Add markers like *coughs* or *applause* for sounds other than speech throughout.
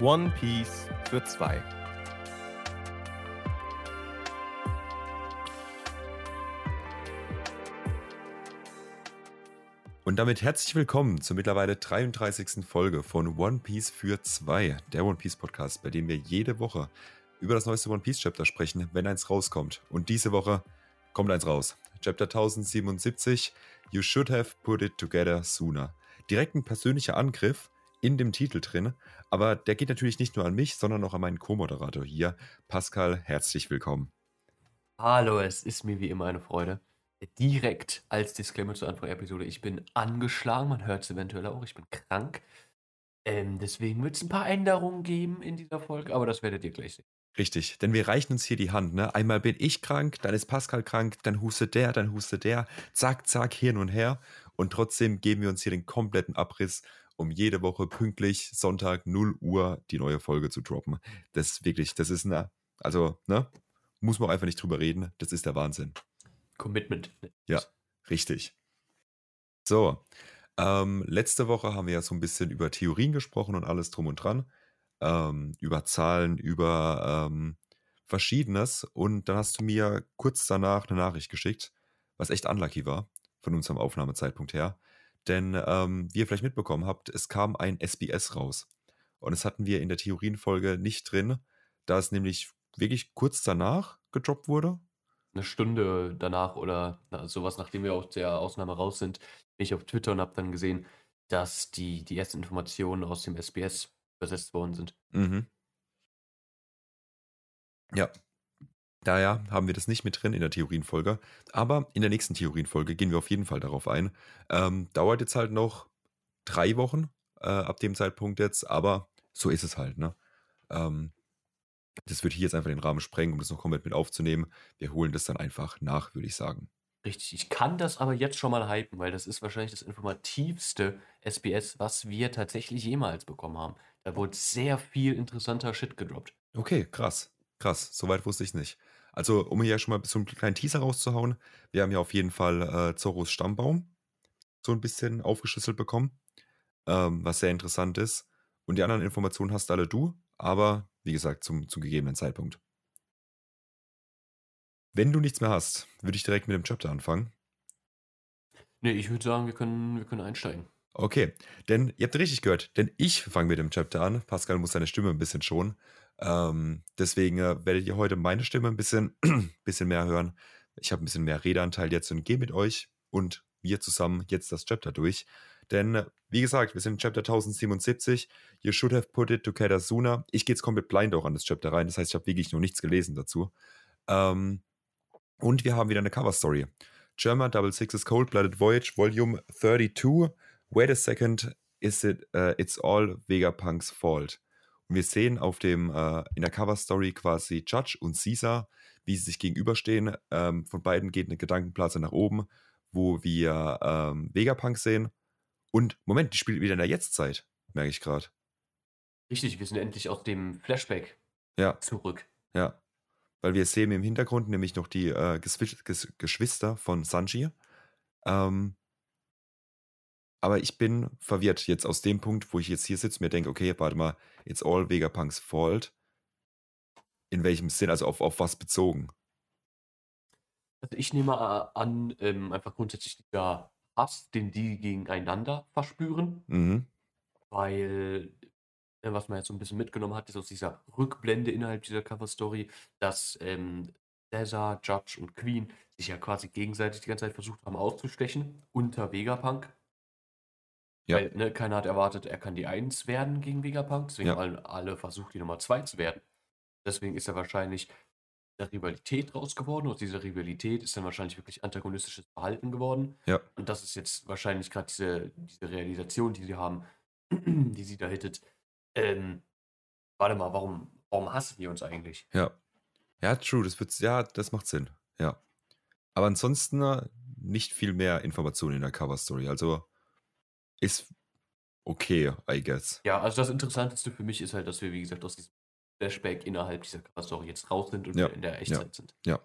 One Piece für zwei. Und damit herzlich willkommen zur mittlerweile 33. Folge von One Piece für zwei, der One Piece Podcast, bei dem wir jede Woche über das neueste One Piece Chapter sprechen, wenn eins rauskommt. Und diese Woche kommt eins raus. Chapter 1077, You should have put it together sooner. Direkt ein persönlicher Angriff in dem Titel drin, aber der geht natürlich nicht nur an mich, sondern auch an meinen Co-Moderator hier. Pascal, herzlich willkommen. Hallo, es ist mir wie immer eine Freude. Direkt als Disclaimer zur Anfang der Episode, ich bin angeschlagen, man hört es eventuell auch, ich bin krank. Ähm, deswegen wird es ein paar Änderungen geben in dieser Folge, aber das werdet ihr gleich sehen. Richtig, denn wir reichen uns hier die Hand. Ne? Einmal bin ich krank, dann ist Pascal krank, dann hustet der, dann hustet der. Zack, zack, hin und her. Und trotzdem geben wir uns hier den kompletten Abriss, um jede Woche pünktlich Sonntag 0 Uhr die neue Folge zu droppen. Das ist wirklich, das ist eine, also, ne? Muss man auch einfach nicht drüber reden. Das ist der Wahnsinn. Commitment. Ja, richtig. So, ähm, letzte Woche haben wir ja so ein bisschen über Theorien gesprochen und alles drum und dran. Ähm, über Zahlen, über ähm, Verschiedenes. Und dann hast du mir kurz danach eine Nachricht geschickt, was echt unlucky war, von unserem Aufnahmezeitpunkt her. Denn ähm, wie ihr vielleicht mitbekommen habt, es kam ein SBS raus. Und das hatten wir in der Theorienfolge nicht drin, da es nämlich wirklich kurz danach gedroppt wurde eine Stunde danach oder na, sowas, nachdem wir aus der Ausnahme raus sind, bin ich auf Twitter und habe dann gesehen, dass die, die ersten Informationen aus dem SBS übersetzt worden sind. Mhm. Ja. Daher haben wir das nicht mit drin in der Theorienfolge. Aber in der nächsten Theorienfolge gehen wir auf jeden Fall darauf ein. Ähm, dauert jetzt halt noch drei Wochen äh, ab dem Zeitpunkt jetzt, aber so ist es halt, ne? Ähm, das würde hier jetzt einfach den Rahmen sprengen, um das noch komplett mit aufzunehmen. Wir holen das dann einfach nach, würde ich sagen. Richtig, ich kann das aber jetzt schon mal hypen, weil das ist wahrscheinlich das informativste SBS, was wir tatsächlich jemals bekommen haben. Da wurde sehr viel interessanter Shit gedroppt. Okay, krass. Krass, soweit wusste ich nicht. Also, um hier schon mal so einen kleinen Teaser rauszuhauen, wir haben ja auf jeden Fall äh, Zorros Stammbaum so ein bisschen aufgeschlüsselt bekommen, ähm, was sehr interessant ist. Und die anderen Informationen hast alle du, aber wie gesagt, zum, zum gegebenen Zeitpunkt. Wenn du nichts mehr hast, würde ich direkt mit dem Chapter anfangen. Nee, ich würde sagen, wir können, wir können einsteigen. Okay, denn ihr habt richtig gehört, denn ich fange mit dem Chapter an. Pascal muss seine Stimme ein bisschen schonen. Ähm, deswegen äh, werdet ihr heute meine Stimme ein bisschen, *clears throat* bisschen mehr hören. Ich habe ein bisschen mehr Redeanteil jetzt und gehe mit euch und wir zusammen jetzt das Chapter durch. Denn, wie gesagt, wir sind in Chapter 1077. You should have put it together sooner. Ich gehe jetzt komplett blind auch an das Chapter rein. Das heißt, ich habe wirklich noch nichts gelesen dazu. Ähm, und wir haben wieder eine Cover-Story. German Double Sixes Cold-Blooded Voyage, Volume 32. Wait a second, is it, uh, it's all Vegapunks fault. Und wir sehen auf dem, äh, in der Cover-Story quasi Judge und Caesar, wie sie sich gegenüberstehen. Ähm, von beiden geht eine Gedankenblase nach oben, wo wir ähm, Vegapunk sehen und Moment, die spielt wieder in der Jetztzeit, merke ich gerade. Richtig, wir sind endlich aus dem Flashback ja. zurück. Ja. Weil wir sehen im Hintergrund nämlich noch die äh, Geschwister von Sanji. Ähm, aber ich bin verwirrt jetzt aus dem Punkt, wo ich jetzt hier sitze, mir denke, okay, warte mal, it's all Vegapunks fault. In welchem Sinn, also auf, auf was bezogen? Also ich nehme an, ähm, einfach grundsätzlich dieser Hass, den die gegeneinander verspüren. Mhm. Weil, äh, was man jetzt so ein bisschen mitgenommen hat, ist aus dieser Rückblende innerhalb dieser Cover-Story, dass ähm, Caesar, Judge und Queen sich ja quasi gegenseitig die ganze Zeit versucht haben auszustechen unter Vegapunk. Ja. Weil ne, keiner hat erwartet, er kann die Eins werden gegen Vegapunk. Deswegen ja. haben alle versucht, die Nummer zwei zu werden. Deswegen ist er wahrscheinlich der Rivalität raus geworden. Aus dieser Rivalität ist dann wahrscheinlich wirklich antagonistisches Verhalten geworden. Ja. Und das ist jetzt wahrscheinlich gerade diese, diese Realisation, die sie haben, *clears throat* die sie da hittet. Ähm, warte mal, warum, warum hassen die uns eigentlich? Ja. Ja, true, das wird, ja, das macht Sinn. Ja. Aber ansonsten äh, nicht viel mehr Informationen in der Cover-Story. Also ist okay, I guess. Ja, also das Interessanteste für mich ist halt, dass wir, wie gesagt, aus diesem Flashback innerhalb dieser Story jetzt raus sind und ja, in der Echtzeit ja, sind. Ja.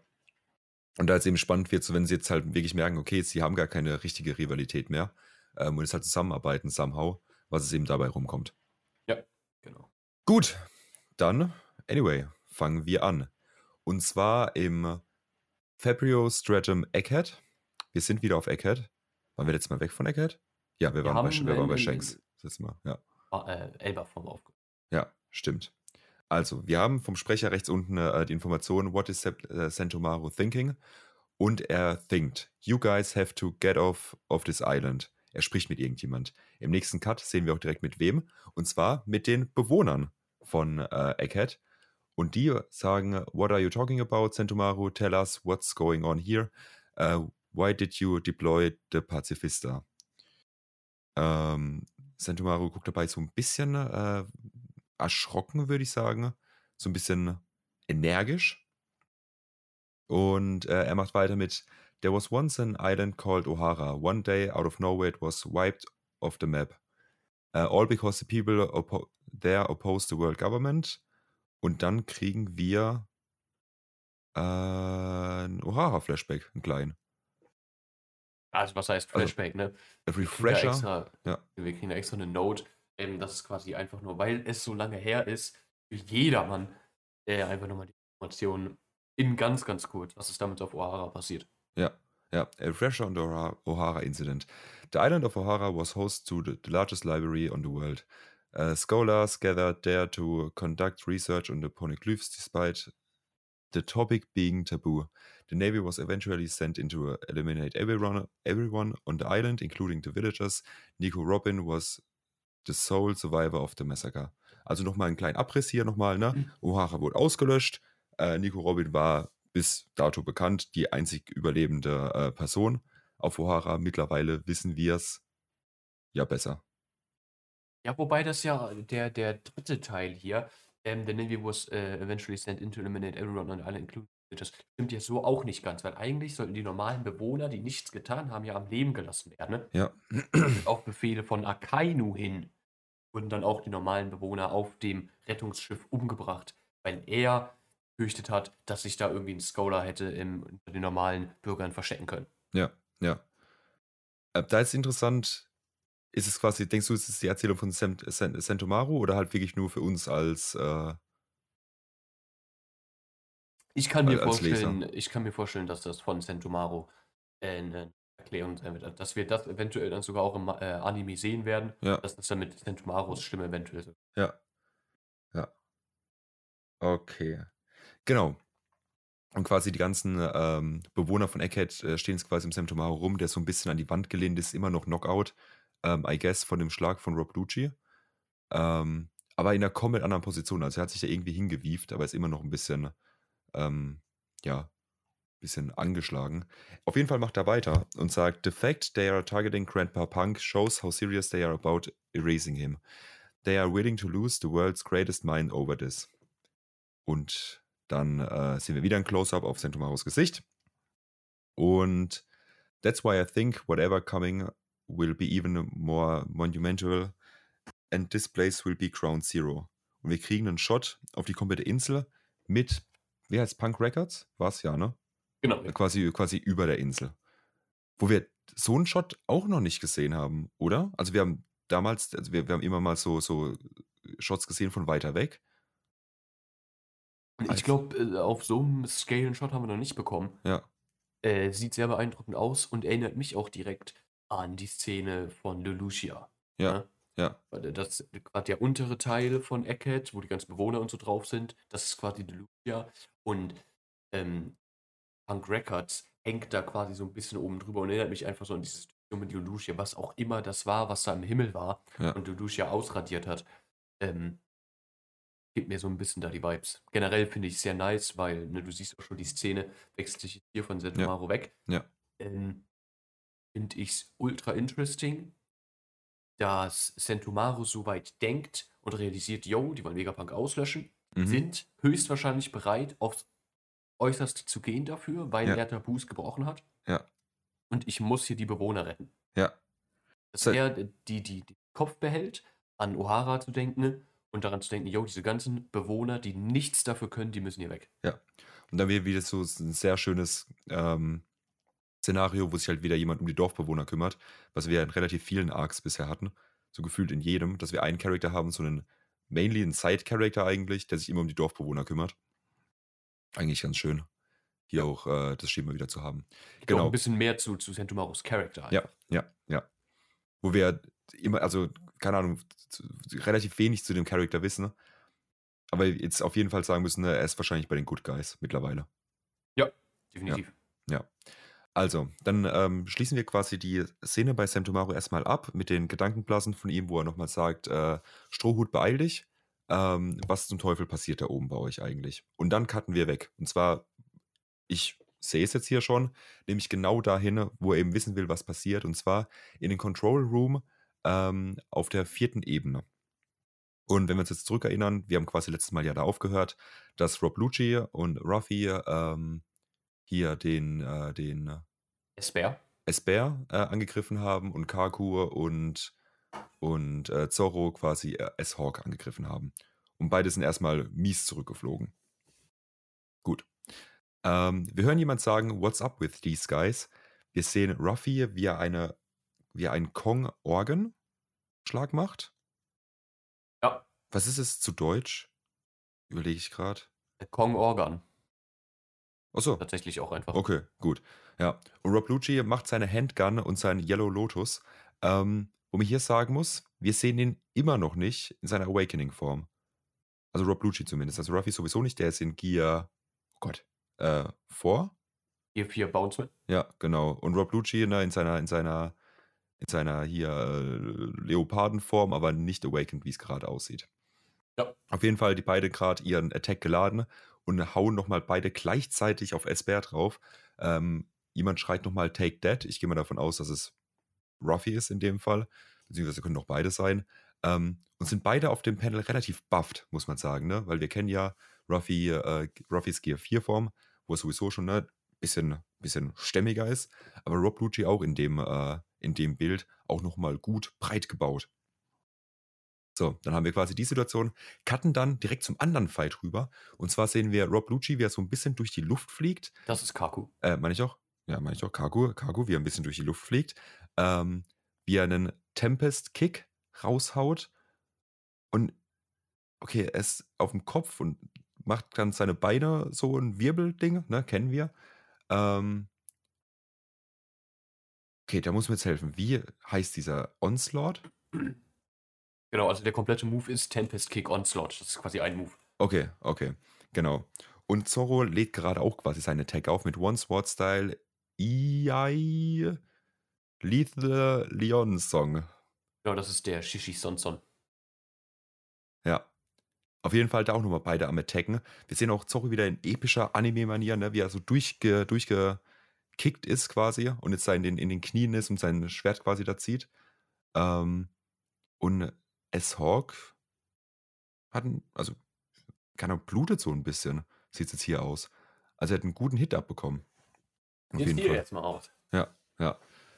Und da es eben spannend wird, so wenn sie jetzt halt wirklich merken, okay, sie haben gar keine richtige Rivalität mehr ähm, und es halt zusammenarbeiten somehow, was es eben dabei rumkommt. Ja, genau. Gut, dann, anyway, fangen wir an. Und zwar im Fabrio Stratum Egghead. Wir sind wieder auf Egghead. Waren wir letztes Mal weg von Egghead? Ja, wir, Wir waren, bei, wir waren bei Shanks. Letztes Mal, ja. Äh, Elberform aufgehört. Ja, stimmt. Also, wir haben vom Sprecher rechts unten äh, die Information, what is äh, Sentomaru thinking? Und er thinkt, you guys have to get off of this island. Er spricht mit irgendjemand. Im nächsten Cut sehen wir auch direkt mit wem. Und zwar mit den Bewohnern von äh, Egghead. Und die sagen, what are you talking about, Sentomaru? Tell us what's going on here. Uh, why did you deploy the Pazifista? Ähm, Sentomaru guckt dabei so ein bisschen äh, erschrocken, würde ich sagen. So ein bisschen energisch. Und äh, er macht weiter mit: There was once an island called O'Hara. One day, out of nowhere, it was wiped off the map. Uh, all because the people oppo there opposed the world government. Und dann kriegen wir äh, ein O'Hara-Flashback, ein kleinen. Also, was heißt Also, Flashback, ne? Ein Wir Refresher. extra, Ja. wir kriegen da extra eine Note. Ähm, das ist quasi einfach nur, weil es so lange her ist, für jedermann äh, einfach nochmal die Informationen in ganz, ganz kurz, was ist damit auf O'Hara passiert. Ja, ja. A refresher on the O'Hara O'Hara incident. The island of O'Hara was host to the, the largest library on the world. Uh, scholars gathered there to conduct research on the poneglyphs despite the topic being taboo. The navy was eventually sent in to eliminate everyone, everyone on the island, including the villagers. Nico Robin was the sole survivor of the massacre. Also nochmal einen kleinen Abriss hier nochmal, ne? Mhm. O'Hara wurde ausgelöscht. Äh, Nico Robin war bis dato bekannt, die einzig überlebende äh, Person auf O'Hara. Mittlerweile wissen wir es ja besser. Ja, wobei das ja der, der dritte Teil hier, ähm, the Navy was äh, eventually sent in to eliminate everyone on the island, including villagers, stimmt ja so auch nicht ganz, weil eigentlich sollten die normalen Bewohner, die nichts getan haben, ja am Leben gelassen werden. Ne? Ja, Auf Befehle von Akainu hin wurden dann auch die normalen Bewohner auf dem Rettungsschiff umgebracht, weil er fürchtet hat, dass sich da irgendwie ein Scholar hätte im, unter den normalen Bürgern verstecken können. ja, ja. Äh, da ist interessant, ist es quasi, denkst du, ist es die Erzählung von Sentomaru oder halt wirklich nur für uns als, äh, Ich kann mir Als- Leser. vorstellen, ich kann mir vorstellen, dass das von Sentomaru äh, eine Erklärung sein wird, dass wir das eventuell dann sogar auch im äh, Anime sehen werden, ja, dass das dann mit Sentomarus Stimme eventuell so. ja, ja. Okay. Genau. Und quasi die ganzen ähm, Bewohner von Egghead äh, stehen jetzt quasi im Sentomaru rum, der so ein bisschen an die Wand gelehnt ist, immer noch Knockout, ähm, I guess, von dem Schlag von Rob Lucci. Ähm, aber in einer komplett anderen Position. Also er hat sich da irgendwie hingewieft, aber ist immer noch ein bisschen, ähm, ja, bisschen angeschlagen. Auf jeden Fall macht er weiter und sagt, The fact they are targeting Grandpa Punk shows how serious they are about erasing him. They are willing to lose the world's greatest mind over this. Und dann äh, sehen wir wieder ein Close-up auf Sentomaros Gesicht. Und that's why I think whatever coming will be even more monumental and this place will be Ground Zero. Und wir kriegen einen Shot auf die komplette Insel mit, wie heißt Punk Records? War es ja, ne? Genau. Quasi, quasi über der Insel. Wo wir so einen Shot auch noch nicht gesehen haben, oder? Also wir haben damals, also wir, wir haben immer mal so, so Shots gesehen von weiter weg. Ich glaube, äh, auf so einem Scale-Shot haben wir noch nicht bekommen. Ja, Äh, sieht sehr beeindruckend aus und erinnert mich auch direkt an die Szene von Lelouchia. ja, ne? ja, Weil Das gerade der untere Teil von Eckhead, wo die ganzen Bewohner und so drauf sind, das ist quasi Delusia. Und ähm, Punk Records hängt da quasi so ein bisschen oben drüber und erinnert mich einfach so an diese Situation mit Lelouchia, was auch immer das war, was da im Himmel war ja. und Lelouchia ausradiert hat. Ähm, gibt mir so ein bisschen da die Vibes. Generell finde ich es sehr nice, weil ne, du siehst auch schon die Szene, wechselt sich hier von Sentomaro weg. Ja. Ähm, finde ich es ultra interesting, dass Sentomaru so weit denkt und realisiert, yo, die wollen Vegapunk auslöschen, Mhm. sind höchstwahrscheinlich bereit, aufs Äußerste zu gehen dafür, weil Ja. er Tabus gebrochen hat. Ja. Und ich muss hier die Bewohner retten. Ja. Dass Se- er die, die, die Kopf behält, an O'Hara zu denken und daran zu denken, yo, diese ganzen Bewohner, die nichts dafür können, die müssen hier weg. Und dann wäre wieder so ein sehr schönes ähm, Szenario, wo sich halt wieder jemand um die Dorfbewohner kümmert, was wir in relativ vielen Arcs bisher hatten. So gefühlt in jedem, dass wir einen Charakter haben, so einen mainly ein Side-Character eigentlich, der sich immer um die Dorfbewohner kümmert. Eigentlich ganz schön, hier auch äh, das Schema wieder zu haben. Auch Genau. ein bisschen mehr zu, zu Sentomaros Charakter. Ja, ja, ja. Wo wir immer, also, keine Ahnung, zu, relativ wenig zu dem Charakter wissen. Aber jetzt auf jeden Fall sagen müssen, er ist wahrscheinlich bei den Good Guys mittlerweile. definitiv. Also, dann ähm, schließen wir quasi die Szene bei Sam Tomaro erstmal ab mit den Gedankenblasen von ihm, wo er nochmal sagt, äh, Strohhut, beeil dich. Ähm, was zum Teufel passiert da oben bei euch eigentlich? Und dann cutten wir weg. Und zwar, ich sehe es jetzt hier schon, nämlich genau dahin, wo er eben wissen will, was passiert. Und zwar in den Control Room ähm, auf der vierten Ebene. Und wenn wir uns jetzt zurückerinnern, wir haben quasi letztes Mal ja da aufgehört, dass Rob Lucci und Ruffy ähm, hier den, äh, den Esper. Esper äh, angegriffen haben und Kaku und, und äh, Zorro quasi äh, S-Hawk angegriffen haben. Und beide sind erstmal mies zurückgeflogen. Gut. Ähm, wir hören jemand sagen, what's up with these guys? Wir sehen Ruffy, wie er, eine, wie er einen Kong-Organ-Schlag macht. Ja, Was ist es zu Deutsch? Überlege ich gerade. Kong Organ. Achso, Tatsächlich auch einfach. Okay, gut. Ja. Und Rob Lucci macht seine Handgun und seinen Yellow Lotus. Ähm, wo man hier sagen muss, wir sehen ihn immer noch nicht in seiner Awakening-Form. Also Rob Lucci zumindest. Also Ruffy sowieso nicht, der ist in Gear, oh Gott, äh, 4? Hier vier Bounceman. Ja, genau. Und Rob Lucci ne, in seiner, in seiner, in seiner hier äh, Leopardenform, aber nicht awakened, wie es gerade aussieht. Ja. Auf jeden Fall die beide gerade ihren Attack geladen und hauen nochmal beide gleichzeitig auf Esper drauf. Ähm, jemand schreit nochmal Take That. Ich gehe mal davon aus, dass es Ruffy ist in dem Fall. Beziehungsweise können auch beide sein. Ähm, und sind beide auf dem Panel relativ bufft, muss man sagen, ne? Weil wir kennen ja Ruffy, äh, Ruffys Gear 4 Form, wo es sowieso schon ne, bisschen, bisschen stämmiger ist. Aber Rob Lucci auch in dem, äh, in dem Bild auch nochmal gut breit gebaut. So, dann haben wir quasi die Situation, cutten dann direkt zum anderen Fight rüber. Und zwar sehen wir Rob Lucci, wie er so ein bisschen durch die Luft fliegt. Das ist Kaku. Äh, meine ich auch? Ja, meine ich auch. Kagu, Kagu, wie er ein bisschen durch die Luft fliegt. Ähm, wie er einen Tempest-Kick raushaut. Und okay, er ist auf dem Kopf und macht dann seine Beine so ein Wirbelding, ne, kennen wir. Ähm, okay, da muss mir jetzt helfen. Wie heißt dieser Onslaught? Genau, also der komplette Move ist Tempest Kick Onslaught. Das ist quasi ein Move. Okay, okay, genau. Und Zorro lädt gerade auch quasi seine Tag auf mit One Sword Style EI Lethal Leon Song. Genau, das ist der Shishi Sonson. Ja. Auf jeden Fall da auch nochmal beide am Attacken. Wir sehen auch Zorro wieder in epischer Anime-Manier, ne, wie er so durchge, durchgekickt ist quasi und jetzt in den, in den Knien ist und sein Schwert quasi da zieht. Ähm, und S-Hawk hat, einen, also, keine Ahnung, blutet so ein bisschen, sieht es jetzt hier aus. Also er hat einen guten Hit abbekommen. Auf jeden Fall. jetzt mal aus. Ja, ja.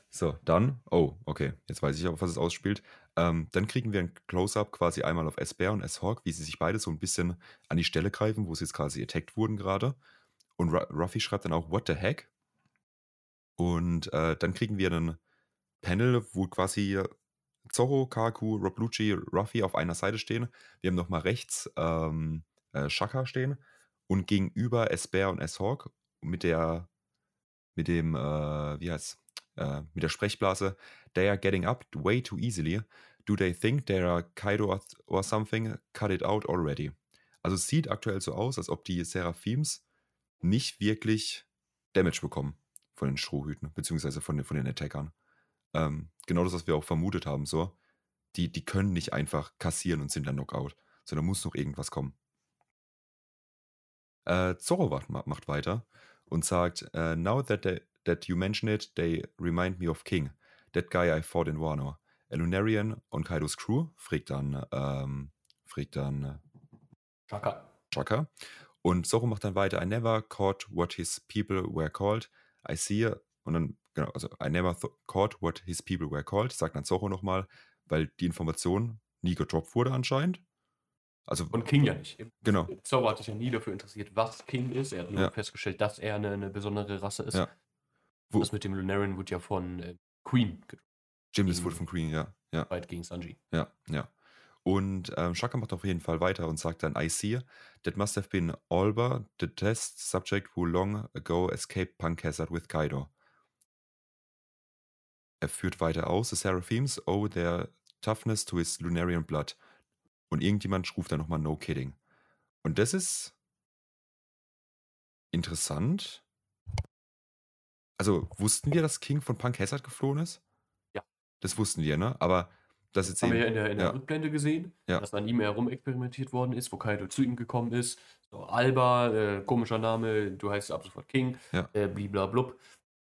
So, dann, oh, okay, jetzt weiß ich auch, was es ausspielt. Ähm, dann kriegen wir ein Close-Up quasi einmal auf S-Bear und S-Hawk, wie sie sich beide so ein bisschen an die Stelle greifen, wo sie jetzt quasi attacked wurden gerade. Und Ru Ruffy schreibt dann auch, what the heck? Und äh, dann kriegen wir ein Panel, wo quasi Zorro, Kaku, Rob Lucci, Ruffy auf einer Seite stehen. Wir haben nochmal rechts ähm, äh, Shaka stehen und gegenüber S-Bear und S-Hawk mit der, mit dem, äh, wie heißt äh, mit der Sprechblase, they are getting up way too easily. Do they think they are Kaido or, something? Cut it out already. Also es sieht aktuell so aus, als ob die Seraphims nicht wirklich Damage bekommen von den Strohhüten, beziehungsweise von den, von den Attackern. Ähm, genau das, was wir auch vermutet haben, so. Die, die können nicht einfach kassieren und sind dann Knockout, sondern muss noch irgendwas kommen. Äh, Zorro macht weiter und sagt, uh, now that, they, that you mention it, they remind me of King, that guy I fought in Wano. A Lunarian on Kaidos Crew, fragt dann, ähm, fragt dann äh, Chaka. Chaka. Und Zorro macht dann weiter, I never caught what his people were called. I see, und dann, genau, also I never caught what his people were called, sagt dann Zorro nochmal, weil die Information nie gedroppt wurde anscheinend. Also, Und King ja nicht. Genau. Zauber hat sich ja nie dafür interessiert, was King ist. Er hat nur Ja. festgestellt, dass er eine, eine besondere Rasse ist. Ja. Wo- Das mit dem Lunarian wird ja von äh, Queen gegen- wurde von Queen, ja. Ja, gegen Sanji. ja, ja. Und ähm, Shaka macht auf jeden Fall weiter und sagt dann, I see, that must have been Alba, the test subject who long ago escaped Punk Hazard with Kaido. Er führt weiter aus, the Seraphims owe their toughness to his Lunarian blood. Und irgendjemand ruft dann nochmal No Kidding. Und das ist interessant. Also wussten wir, dass King von Punk Hazard geflohen ist? Ja. Das wussten wir, ne? Aber das jetzt Haben wir ja eben. in der, in der Ja. Rückblende gesehen, Ja. dass an ihm herum experimentiert worden ist, wo Kaido zu ihm gekommen ist. So, Alba, äh, komischer Name, du heißt ab sofort King, Ja. äh, bliblablub.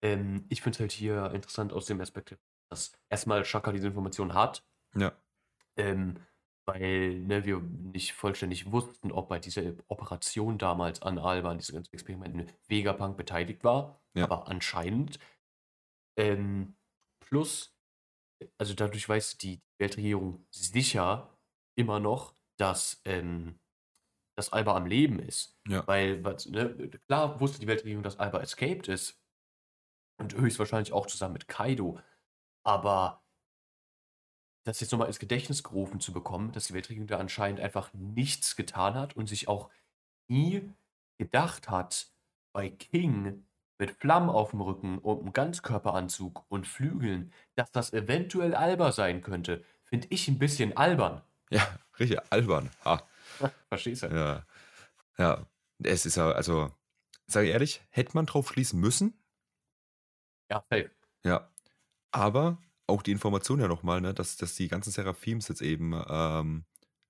Ähm, ich finde es halt hier interessant aus dem Aspekt, dass erstmal Shaka diese Information hat, Ja. ähm, weil ne, wir nicht vollständig wussten, ob bei dieser Operation damals an Alba, an diesen ganzen Experimenten, Vegapunk beteiligt war. Ja. Aber anscheinend. Ähm, plus, also dadurch weiß die Weltregierung sicher immer noch, dass, ähm, dass Alba am Leben ist. Ja. Weil, was, ne, klar wusste die Weltregierung, dass Alba escaped ist. Und höchstwahrscheinlich auch zusammen mit Kaido. Aber das jetzt nochmal ins Gedächtnis gerufen zu bekommen, dass die Weltregierung da anscheinend einfach nichts getan hat und sich auch nie gedacht hat, bei King mit Flammen auf dem Rücken und einem Ganzkörperanzug und Flügeln, dass das eventuell Alba sein könnte, finde ich ein bisschen albern. Ja, richtig albern. Ha. *laughs* Verstehst du? Ja. Ja. Es ist ja, also, sage ich ehrlich, hätte man drauf schließen müssen. Ja, safe. Ja. Aber auch die Information ja nochmal, ne, dass, dass die ganzen Seraphims jetzt eben ähm,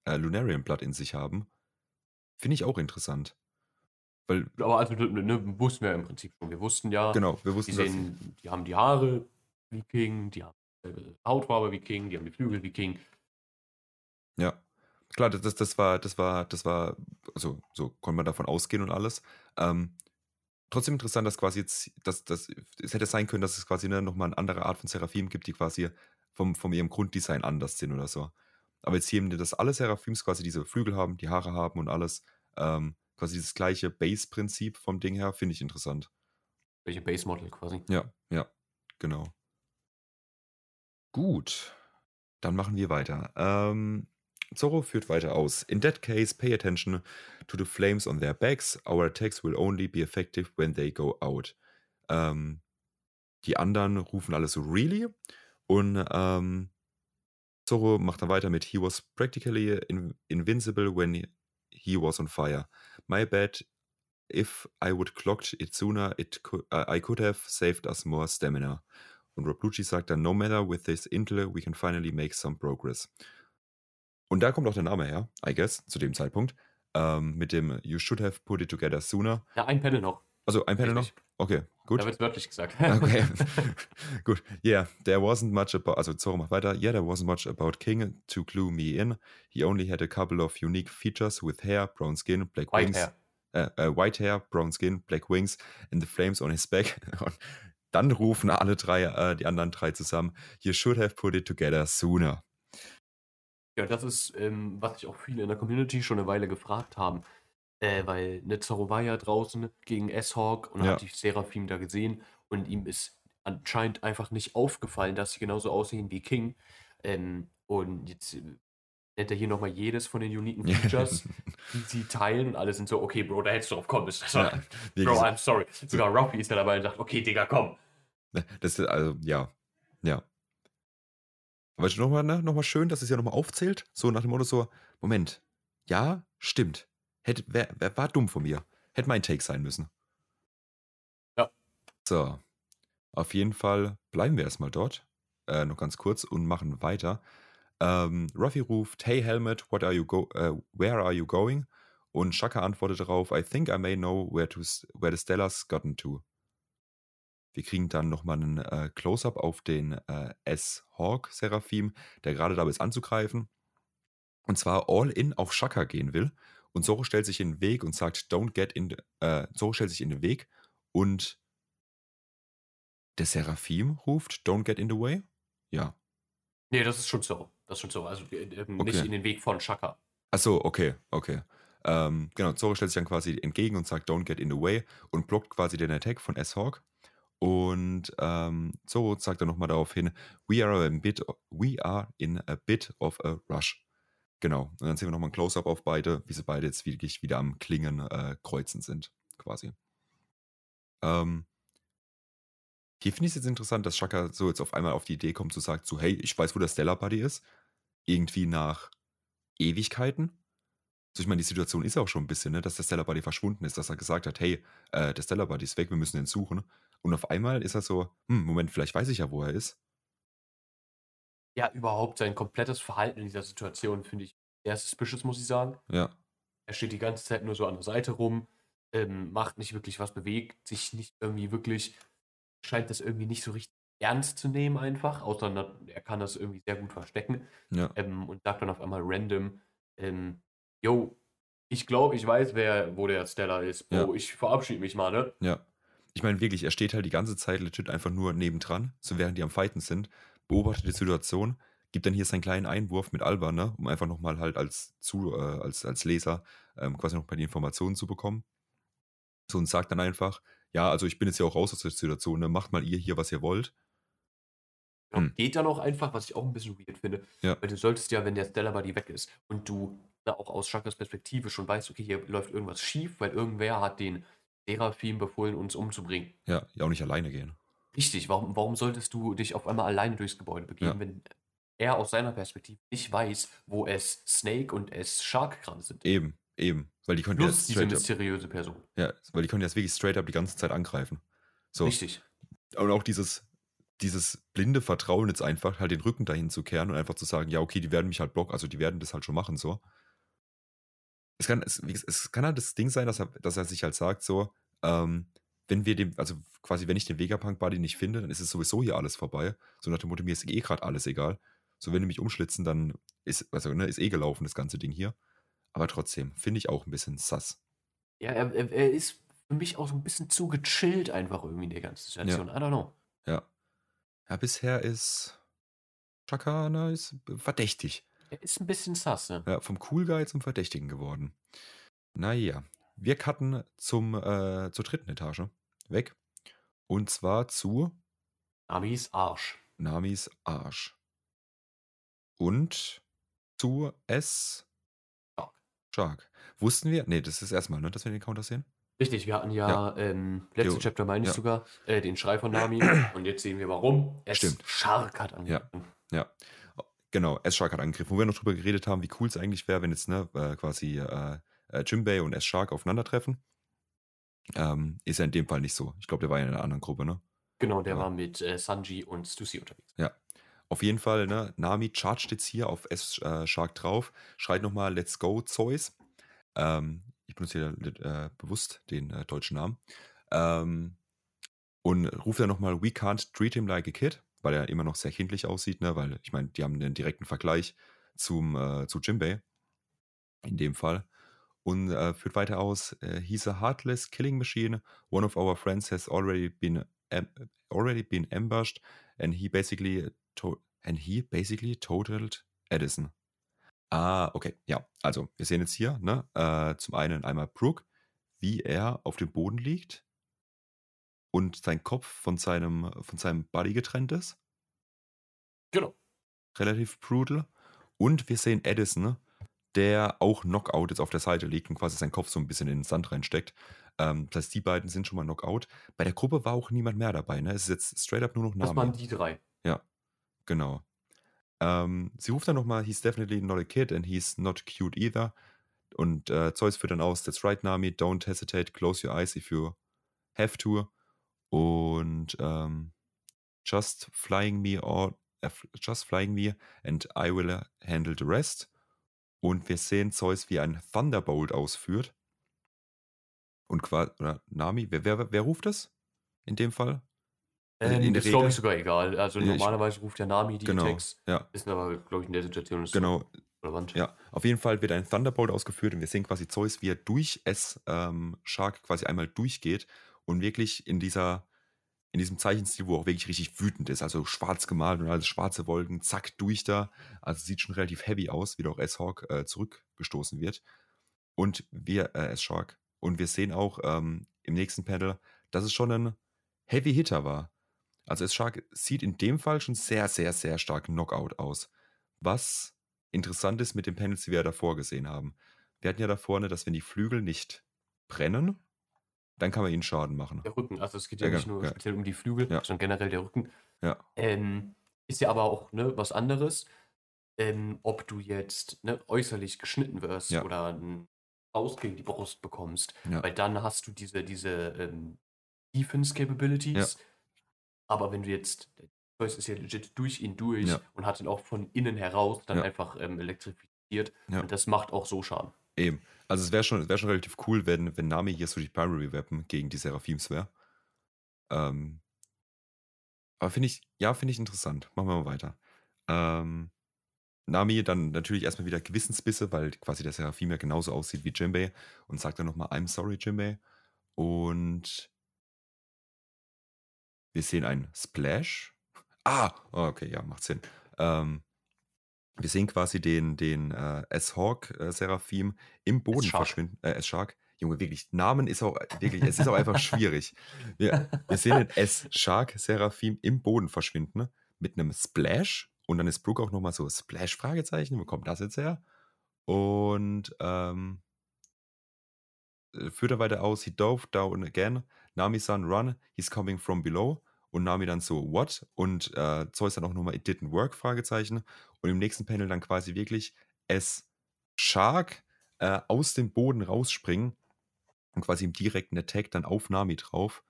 äh, Lunarian Blood in sich haben, finde ich auch interessant. Weil, Aber also, ne, ne, wussten wir im Prinzip schon. Wir wussten ja, genau, wir die, wussten, dass. sehen, die haben die Haare wie King, die haben dieselbe Hautfarbe wie King, die haben die Flügel wie King. Ja. Klar, das, das, das war, das war, das war, also so konnte man davon ausgehen und alles. Ähm, trotzdem interessant, dass quasi jetzt, dass, dass, es hätte sein können, dass es quasi ne, nochmal eine andere Art von Seraphim gibt, die quasi vom, vom ihrem Grunddesign anders sind oder so. Aber jetzt hier dass alle Seraphims quasi diese Flügel haben, die Haare haben und alles, ähm, quasi dieses gleiche Base-Prinzip vom Ding her, finde ich interessant. Welche Base Model quasi. Ja, ja, genau. Gut, dann machen wir weiter. Ähm, Zorro führt weiter aus. In that case, pay attention to the flames on their backs. Our attacks will only be effective when they go out. Ähm, die anderen rufen alle so really und ähm, Zorro macht dann weiter mit He was practically in invincible when he, was on fire. My bad. If I would clocked it sooner, it could, uh, I could have saved us more stamina. Und Rob Lucci sagt dann, no matter with this intel, we can finally make some progress. Und da kommt auch der Name her, I guess, zu dem Zeitpunkt. Ähm, mit dem You should have put it together sooner. Ja, ein Panel noch. Also ein Panel noch? Richtig. Okay, gut. Da wird es wörtlich gesagt. Okay, *laughs* *laughs* gut. Yeah, there wasn't much about, also Zorro macht weiter. Yeah, there wasn't much about King to clue me in. He only had a couple of unique features with hair, brown skin, black White wings. Hair. Äh, äh, white hair, brown skin, black wings and the flames on his back. *laughs* Und dann rufen alle drei, äh, die anderen drei zusammen. You should have put it together sooner. Ja, das ist, ähm, was sich auch viele in der Community schon eine Weile gefragt haben. Äh, weil ne, Zorro war ja draußen gegen S-Hawk und Ja. hat die Seraphim da gesehen und ihm ist anscheinend einfach nicht aufgefallen, dass sie genauso aussehen wie King. Ähm, und jetzt äh, nennt er hier nochmal jedes von den uniken Features, *laughs* die sie teilen und alle sind so, okay, Bro, da hättest du drauf kommen müssen. Ja, Bro, I'm sorry. Sogar Ruffy ist da dabei und sagt, okay, Digga, komm. Das ist, also, ja. Ja. Aber nochmal, ne, noch schön, dass es ja nochmal aufzählt. So nach dem Motto so, Moment, ja, stimmt. Hätte, wer, wer war dumm von mir? Hätte mein Take sein müssen. Ja. So. Auf jeden Fall bleiben wir erstmal dort. Äh, noch ganz kurz und machen weiter. Ähm, Ruffy ruft, Hey Helmet, what are you go äh, where are you going? Und Shaka antwortet darauf, I think I may know where, to, where the Stellar's gotten to. Wir kriegen dann nochmal einen äh, Close-Up auf den äh, S-Hawk Seraphim, der gerade dabei ist anzugreifen. Und zwar all in auf Shaka gehen will. Und Zoro stellt sich in den Weg und sagt, don't get in, äh, Zoro stellt sich in den Weg und der Seraphim ruft, don't get in the way? Ja. Nee, das ist schon so. Das ist schon so. Also äh, ähm, nicht Okay. in den Weg von Shaka. Achso, okay, okay. Ähm, genau, Zoro stellt sich dann quasi entgegen und sagt, don't get in the way und blockt quasi den Attack von S-Hawk. Und ähm, Zoro sagt dann nochmal darauf hin, we are, a bit, we are in a bit of a rush. Genau. Und dann sehen wir nochmal ein Close-Up auf beide, wie sie beide jetzt wirklich wieder am Klingen äh, kreuzen sind, quasi. Ähm, hier finde ich es jetzt interessant, dass Shaka so jetzt auf einmal auf die Idee kommt, zu sagen, so, hey, ich weiß, wo der Stellar Buddy ist. Irgendwie nach Ewigkeiten. Also ich meine, die Situation ist auch schon ein bisschen, ne, dass der Stellar Buddy verschwunden ist, dass er gesagt hat, hey, äh, der Stellar Buddy ist weg, wir müssen den suchen. Und auf einmal ist er so, hm, Moment, vielleicht weiß ich ja, wo er ist. Ja, überhaupt sein komplettes Verhalten in dieser Situation finde ich sehr suspicious, muss ich sagen. Ja. Er steht die ganze Zeit nur so an der Seite rum, ähm, macht nicht wirklich was, bewegt sich nicht irgendwie wirklich, scheint das irgendwie nicht so richtig ernst zu nehmen einfach, außer er kann das irgendwie sehr gut verstecken Ja. ähm, und sagt dann auf einmal random, ähm, yo, ich glaube, ich weiß, wer, wo der Stella ist. Bro, Ja. ich verabschiede mich mal, ne? Ja. Ich meine wirklich, er steht halt die ganze Zeit legit einfach nur nebendran, so während die am Fighten sind, beobachtet die Situation, gibt dann hier seinen kleinen Einwurf mit Alba, ne, um einfach nochmal halt als, zu, äh, als, als Leser ähm, quasi noch mal die Informationen zu bekommen. So und sagt dann einfach, ja, also ich bin jetzt ja auch raus aus der Situation, ne, macht mal ihr hier, was ihr wollt. Hm. Geht dann auch einfach, was ich auch ein bisschen weird finde. Ja. Weil du solltest ja, wenn der Stellar Buddy weg ist und du da auch aus Shakas Perspektive schon weißt, okay, hier läuft irgendwas schief, weil irgendwer hat den Seraphim befohlen, uns umzubringen. Ja, ja auch nicht alleine gehen. Richtig, warum, warum solltest du dich auf einmal alleine durchs Gebäude begeben, Ja. wenn er aus seiner Perspektive nicht weiß, wo es Snake und es Shark gerade sind? Eben, eben. Weil die können ja Plus diese mysteriöse Person. ja, weil die können jetzt wirklich straight up die ganze Zeit angreifen. So. Richtig. Und auch dieses, dieses blinde Vertrauen jetzt einfach, halt den Rücken dahin zu kehren und einfach zu sagen, ja, okay, die werden mich halt blocken, also die werden das halt schon machen, so. Es kann, es, es kann halt das Ding sein, dass er, dass er sich halt sagt, so, ähm, wenn wir dem, also quasi, wenn ich den Vegapunk-Buddy nicht finde, dann ist es sowieso hier alles vorbei. So nach dem Motto, mir ist eh gerade alles egal. So, wenn die mich umschlitzen, dann ist, also, ne, ist eh gelaufen, das ganze Ding hier. Aber trotzdem, finde ich auch ein bisschen sass. Ja, er, er, er ist für mich auch so ein bisschen zu gechillt einfach irgendwie in der ganzen Situation. I don't know. Ja. Ja, bisher ist Chaka, ne, ist verdächtig. Er ist ein bisschen sass, ne? Ja, vom Cool Guy zum Verdächtigen geworden. Naja, wir cutten zum, äh, zur dritten Etage weg. Und zwar zu Amis Arsch. Namis Arsch. Und zu S. Shark. Shark. Wussten wir? Nee, das ist erstmal, ne, dass wir den Counter sehen. Richtig, wir hatten ja, ähm, letzte Jo, Chapter meine ich ja. sogar, äh, den Schrei von Nami. *clears throat* und jetzt sehen wir warum. Es Stimmt. Shark hat angegriffen. Ja. Genau, S-Shark hat angegriffen. Wo wir noch drüber geredet haben, wie cool es eigentlich wäre, wenn jetzt ne, äh, quasi äh, äh, Jimbei und S-Shark aufeinandertreffen. Ähm, ist ja in dem Fall nicht so. Ich glaube, der war ja in einer anderen Gruppe, ne? Genau, der Ja. war mit äh, Sanji und Stussy unterwegs. Auf jeden Fall, ne, Nami chargt jetzt hier auf S-Shark drauf, schreit nochmal Let's go, Zeus. Ähm, ich benutze hier äh, bewusst den äh, deutschen Namen. Ähm, und ruft dann nochmal We can't treat him like a kid, weil er immer noch sehr kindlich aussieht, ne, weil ich meine, die haben einen direkten Vergleich zum, äh, zu Jimbei. In dem Fall. Und äh, führt weiter aus, äh, he's a heartless killing machine. One of our friends has already been, already been ambushed and he basically and he basically totaled Edison. Ah, okay, ja. Also, wir sehen jetzt hier, ne, äh, zum einen einmal Brooke, wie er auf dem Boden liegt und sein Kopf von seinem, von seinem Buddy getrennt ist. Genau. Relativ brutal. Und wir sehen Edison, der auch Knockout jetzt auf der Seite liegt und quasi seinen Kopf so ein bisschen in den Sand reinsteckt. Ähm, das heißt, die beiden sind schon mal Knockout. Bei der Gruppe war auch niemand mehr dabei, ne? Es ist jetzt straight up nur noch Das Nami. waren die drei. Genau. Ähm, sie ruft dann nochmal, he's definitely not a kid and he's not cute either. Und äh, Zeus führt dann aus, that's right, Nami, don't hesitate, close your eyes if you have to. Und ähm, just flying me or äh, just flying me and I will uh, handle the rest. Und wir sehen Zeus, wie ein Thunderbolt ausführt. Und quasi, oder Nami, wer, wer, wer ruft das in dem Fall? Also Ähm, in der ist, glaube ich, sogar egal. Also Ich- normalerweise ruft ja Nami die Genau, Attacks. ja, Ist aber, glaube ich, in der Situation nicht genau. relevant. Ja, auf jeden Fall wird ein Thunderbolt ausgeführt und wir sehen quasi Zeus, wie er durch S ähm, Shark quasi einmal durchgeht und wirklich in dieser in diesem Zeichenstil, wo auch wirklich richtig wütend ist, also schwarz gemalt und alles schwarze Wolken, zack, durch da. Also sieht schon relativ heavy aus, wie doch S-Hawk äh, zurückgestoßen wird. Und wir, äh, S-Shark. Und wir sehen auch ähm, im nächsten Panel, dass es schon ein Heavy Hitter war. Also S-Shark sieht in dem Fall schon sehr, sehr, sehr stark Knockout aus. Was interessant ist mit den Panels, die wir ja davor gesehen haben. Wir hatten ja da vorne, dass wenn die Flügel nicht brennen, dann kann man ihnen Schaden machen. Der Rücken, also es geht ja, Ja, nicht nur ja. speziell um die Flügel, Ja. sondern generell der Rücken. Ja. Ähm, ist ja aber auch ne, was anderes, ähm, ob du jetzt ne, äußerlich geschnitten wirst oder einen Faust gegen die Brust bekommst, weil dann hast du diese, diese ähm, Defense Capabilities. Aber wenn du jetzt, der Zeus ist ja legit durch ihn durch und hat ihn auch von innen heraus dann einfach ähm, elektrifiziert und das macht auch so Schaden. Eben. Also es wäre schon, wär schon relativ cool, wenn, wenn Nami hier so die Primary Weapon gegen die Seraphims wäre. Ähm, aber finde ich, ja, finde ich interessant. Machen wir mal weiter. Ähm, Nami dann natürlich erstmal wieder Gewissensbisse, weil quasi der Seraphim ja genauso aussieht wie Jimbei und sagt dann nochmal, I'm sorry, Jimbei. Und wir sehen einen Splash. Ah, okay, ja, macht Sinn. Ähm, wir sehen quasi den, den äh, S-Hawk-Seraphim im Boden S-Shark. verschwinden. Äh, S-Shark. Junge, wirklich, Namen ist auch wirklich, es ist auch einfach *laughs* schwierig. Wir, wir sehen den S-Shark-Seraphim im Boden verschwinden mit einem Splash und dann ist Brooke auch nochmal so Splash-Fragezeichen. Wo kommt das jetzt her? Und ähm, äh, führt er weiter aus, he dove down again. Nami-san, run, he's coming from below. Und Nami dann so, what? Und äh, Zeus dann auch nochmal, it didn't work, Fragezeichen. Und im nächsten Panel dann quasi wirklich es Shark äh, aus dem Boden rausspringen und quasi im direkten Attack dann auf Nami drauf.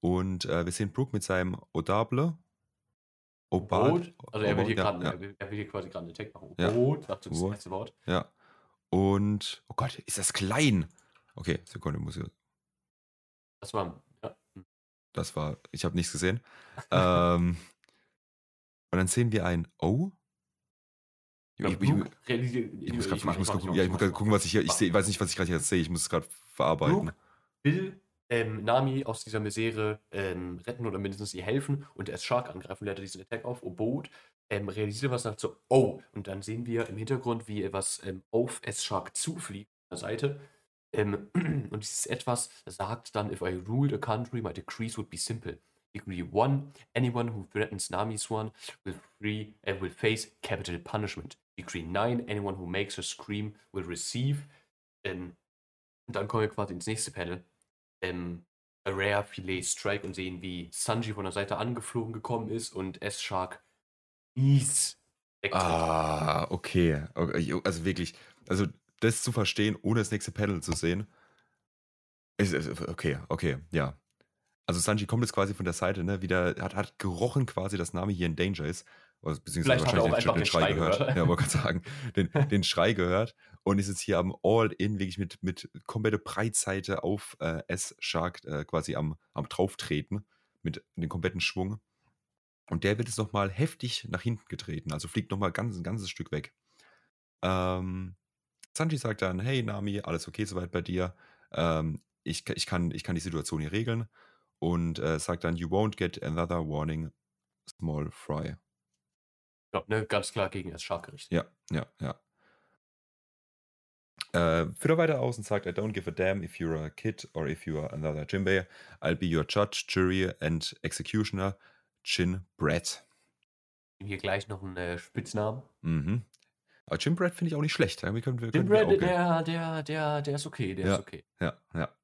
Und äh, wir sehen Brooke mit seinem Odable. Obad. Also er will hier ja, gerade ja, er will, er hier quasi gerade einen Attack machen. Ja. Boot, sagt das letzte Wort. ja. Und, oh Gott, ist das klein? Okay, Sekunde, muss ich, Das war. Das war, ich habe nichts gesehen. ähm, und dann sehen wir ein O. Ich, ich, ich, ich muss gerade gucken, ja, gucken, was ich hier, ich sehe, weiß nicht, was ich gerade jetzt sehe. Ich muss es gerade verarbeiten. Brooke will ähm, Nami aus dieser Misere ähm, retten oder mindestens ihr helfen und er ist Shark angreifen, lädt er diesen Attack auf, oh Boot, ähm, realisiert was, sagt so, oh, und dann sehen wir im Hintergrund, wie etwas ähm, auf S-Shark zufliegt, an der Seite. Ähm, *clears throat* und dieses Etwas sagt dann, if I ruled a country, my decrees would be simple. Degree 1, anyone who threatens Nami Swan will, free, uh, will face capital punishment. Degree 9, anyone who makes her scream will receive. Ähm, und dann kommen wir quasi ins nächste Panel. Ähm, a Rare Filet Strike und sehen, wie Sanji von der Seite angeflogen gekommen ist und S-Shark mies. Ah, okay. okay. Also wirklich, also das zu verstehen, ohne das nächste Panel zu sehen. Ist, ist, okay, okay, ja. Also Sanji kommt jetzt quasi von der Seite, ne, wieder, hat, hat gerochen quasi, dass Nami hier in Danger ist. Beziehungsweise Vielleicht hat er auch wahrscheinlich den den Schrei Schrei gehört. gehört. Ja, wollte gerade sagen, den, den Schrei gehört und ist jetzt hier am All-In, wirklich mit, mit komplette Breitseite auf äh, S-Shark äh, quasi am, am drauftreten, mit dem kompletten Schwung. Und der wird jetzt nochmal heftig nach hinten getreten, also fliegt nochmal ganz, ein ganzes Stück weg. Ähm, Sanji sagt dann, hey Nami, alles okay soweit bei dir. Ähm, ich, ich, kann, ich kann die Situation hier regeln. Und äh, sagt dann, you won't get another warning, small fry. Ja, ne, ganz klar gegen S-Shark gerichtet. Ja, ja, ja. Äh, führt er weiter aus und sagt, I don't give a damn if you're a kid or if you're another Jimbei. I'll be your judge, jury and executioner, Chin Brett. Hier gleich noch einen äh, Spitznamen. Mhm. Aber Jim Brett finde ich auch nicht schlecht. Können wir, können wir Brad, auch gehen. der, der, der, der ist okay, der Ja. ist okay. Ja, ja.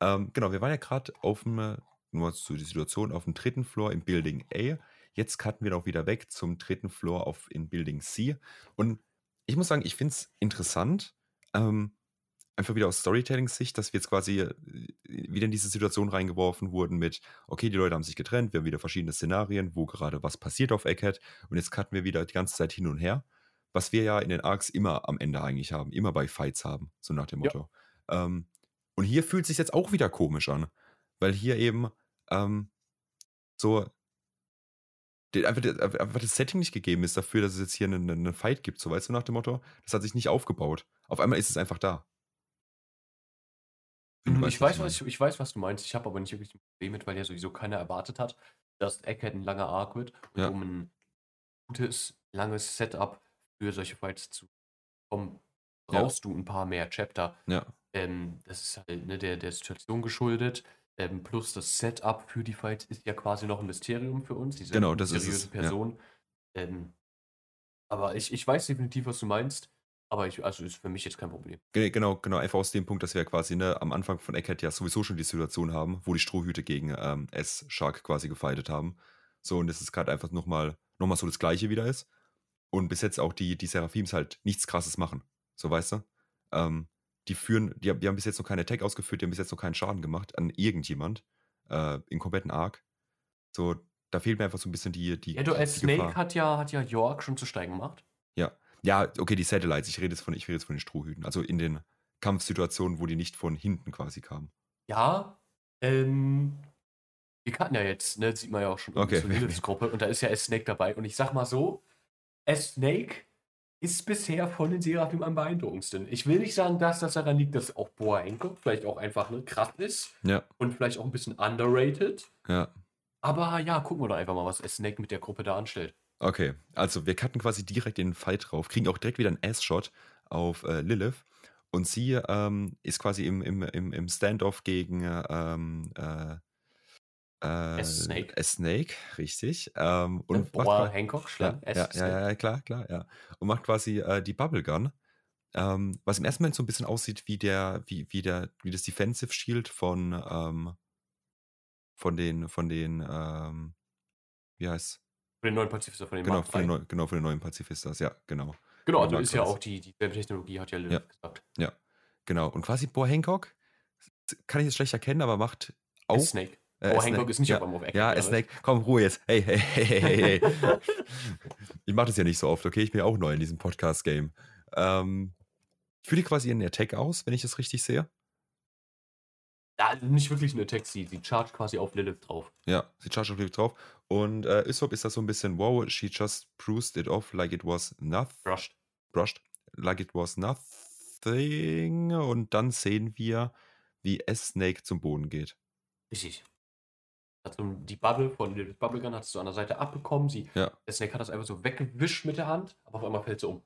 Ähm, genau, wir waren ja gerade auf dem, nur zu der Situation, auf dem dritten Floor im Building A. Jetzt cutten wir doch wieder weg zum dritten Floor auf, in Building C. Und ich muss sagen, ich finde es interessant, ähm, einfach wieder aus Storytelling-Sicht, dass wir jetzt quasi äh, wieder in diese Situation reingeworfen wurden mit, okay, die Leute haben sich getrennt, wir haben wieder verschiedene Szenarien, wo gerade was passiert auf Egghead und jetzt cutten wir wieder die ganze Zeit hin und her, was wir ja in den Arcs immer am Ende eigentlich haben, immer bei Fights haben, so nach dem Ja. Motto. Ähm, und hier fühlt es sich jetzt auch wieder komisch an, weil hier eben ähm, so die- einfach, das- einfach das Setting nicht gegeben ist dafür, dass es jetzt hier einen, einen Fight gibt, so weißt du nach dem Motto, das hat sich nicht aufgebaut. Auf einmal ist es einfach da. Mhm, weißt, Ich weiß, meine. was, ich, ich weiß, was du meinst. Ich habe aber nicht wirklich ein Problem mit, weil ja sowieso keiner erwartet hat, dass Egghead ein langer Arc wird. Und Ja. um ein gutes, langes Setup für solche Fights zu bekommen, Ja. brauchst du ein paar mehr Chapter. Ja, Ähm, das ist halt ne, der, der Situation geschuldet. Ähm, plus das Setup für die Fights ist ja quasi noch ein Mysterium für uns. Diese Genau, das ist mysteriöse es, ja. Person. Ähm, Aber ich, ich weiß definitiv, was du meinst. Aber ich, also ist für mich jetzt kein Problem. Ge- Genau, genau, einfach aus dem Punkt, dass wir quasi ne, am Anfang von Eckhead ja sowieso schon die Situation haben, wo die Strohhüte gegen ähm, S-Shark quasi gefeitet haben. So, und es ist gerade einfach nochmal noch mal so das Gleiche wieder ist. Und bis jetzt auch die, die Seraphims halt nichts krasses machen. So, weißt du? Ähm, die führen, die, haben- die haben bis jetzt noch keine Attack ausgeführt, die haben bis jetzt noch keinen Schaden gemacht an irgendjemand äh, im kompletten Arc. So, da fehlt mir einfach so ein bisschen die, die, Ja, du als Snake Gefahr. hat ja, hat ja York schon zu steigen gemacht. Ja. Ja, okay, die Satellites. Ich rede jetzt von, ich rede jetzt von den Strohhüten. Also in den Kampfsituationen, wo die nicht von hinten quasi kamen. Ja, ähm, wir kannten ja jetzt, ne, sieht man ja auch schon Okay. Liliths Gruppe und da ist ja S-Snake dabei und ich sag mal so, S-Snake ist bisher von den Seraphim am beeindruckendsten. Ich will nicht sagen, dass das daran liegt, dass auch Boa Hancock vielleicht auch einfach ne, krass ist Ja, und vielleicht auch ein bisschen underrated. ja. Aber ja, gucken wir doch einfach mal, was S-Snake mit der Gruppe da anstellt. Okay, also wir cutten quasi direkt den Fight drauf, kriegen auch direkt wieder einen Ass-Shot auf äh, Lilith. Und sie ähm, ist quasi im, im, im, im Standoff gegen ähm, äh, äh, S-Snake. S-Snake, richtig. Ähm, und Und macht Boa qua- Hancock, ja, Schlangen, ja, ja, ja, klar, klar, ja. Und macht quasi äh, die Bubblegun, ähm, was im ersten Moment so ein bisschen aussieht wie der, wie, wie der, wie das Defensive Shield von, ähm, von den, von den, ähm, wie heißt Von den neuen Pazifister, von den Genau, Mark von den, neu, genau, von den neuen Pazifistas, ja, genau. Genau, also ist ja auch die, dieselbe Technologie, hat ja Lilith Ja. gesagt. Ja, genau. Und quasi Boa Hancock, kann ich jetzt schlecht erkennen, aber macht auch. S-Snake. Äh, S-Snake, Hancock ist nicht ja, auf einmal Ecke. Ja, was? S-Snake, komm, Ruhe jetzt. Hey, hey, hey, hey, hey, hey. *laughs* ich mache das ja nicht so oft, okay? Ich bin ja auch neu in diesem Podcast-Game. Ähm, führt die quasi einen Attack aus, wenn ich das richtig sehe? Ja, nicht wirklich eine Attack, sie, sie charge quasi auf Lilith drauf. Ja, sie charge auf Lilith drauf. Und äh, Isop ist das so ein bisschen, wow, she just bruised it off like it was nothing. Brushed. brushed like it was nothing. Und dann sehen wir, wie S-Snake zum Boden geht. Richtig. Hat so die Bubble von Lilith Bubblegun hat es so an der Seite abbekommen. Sie, Ja. der Snake hat das einfach so weggewischt mit der Hand, aber auf einmal fällt sie um.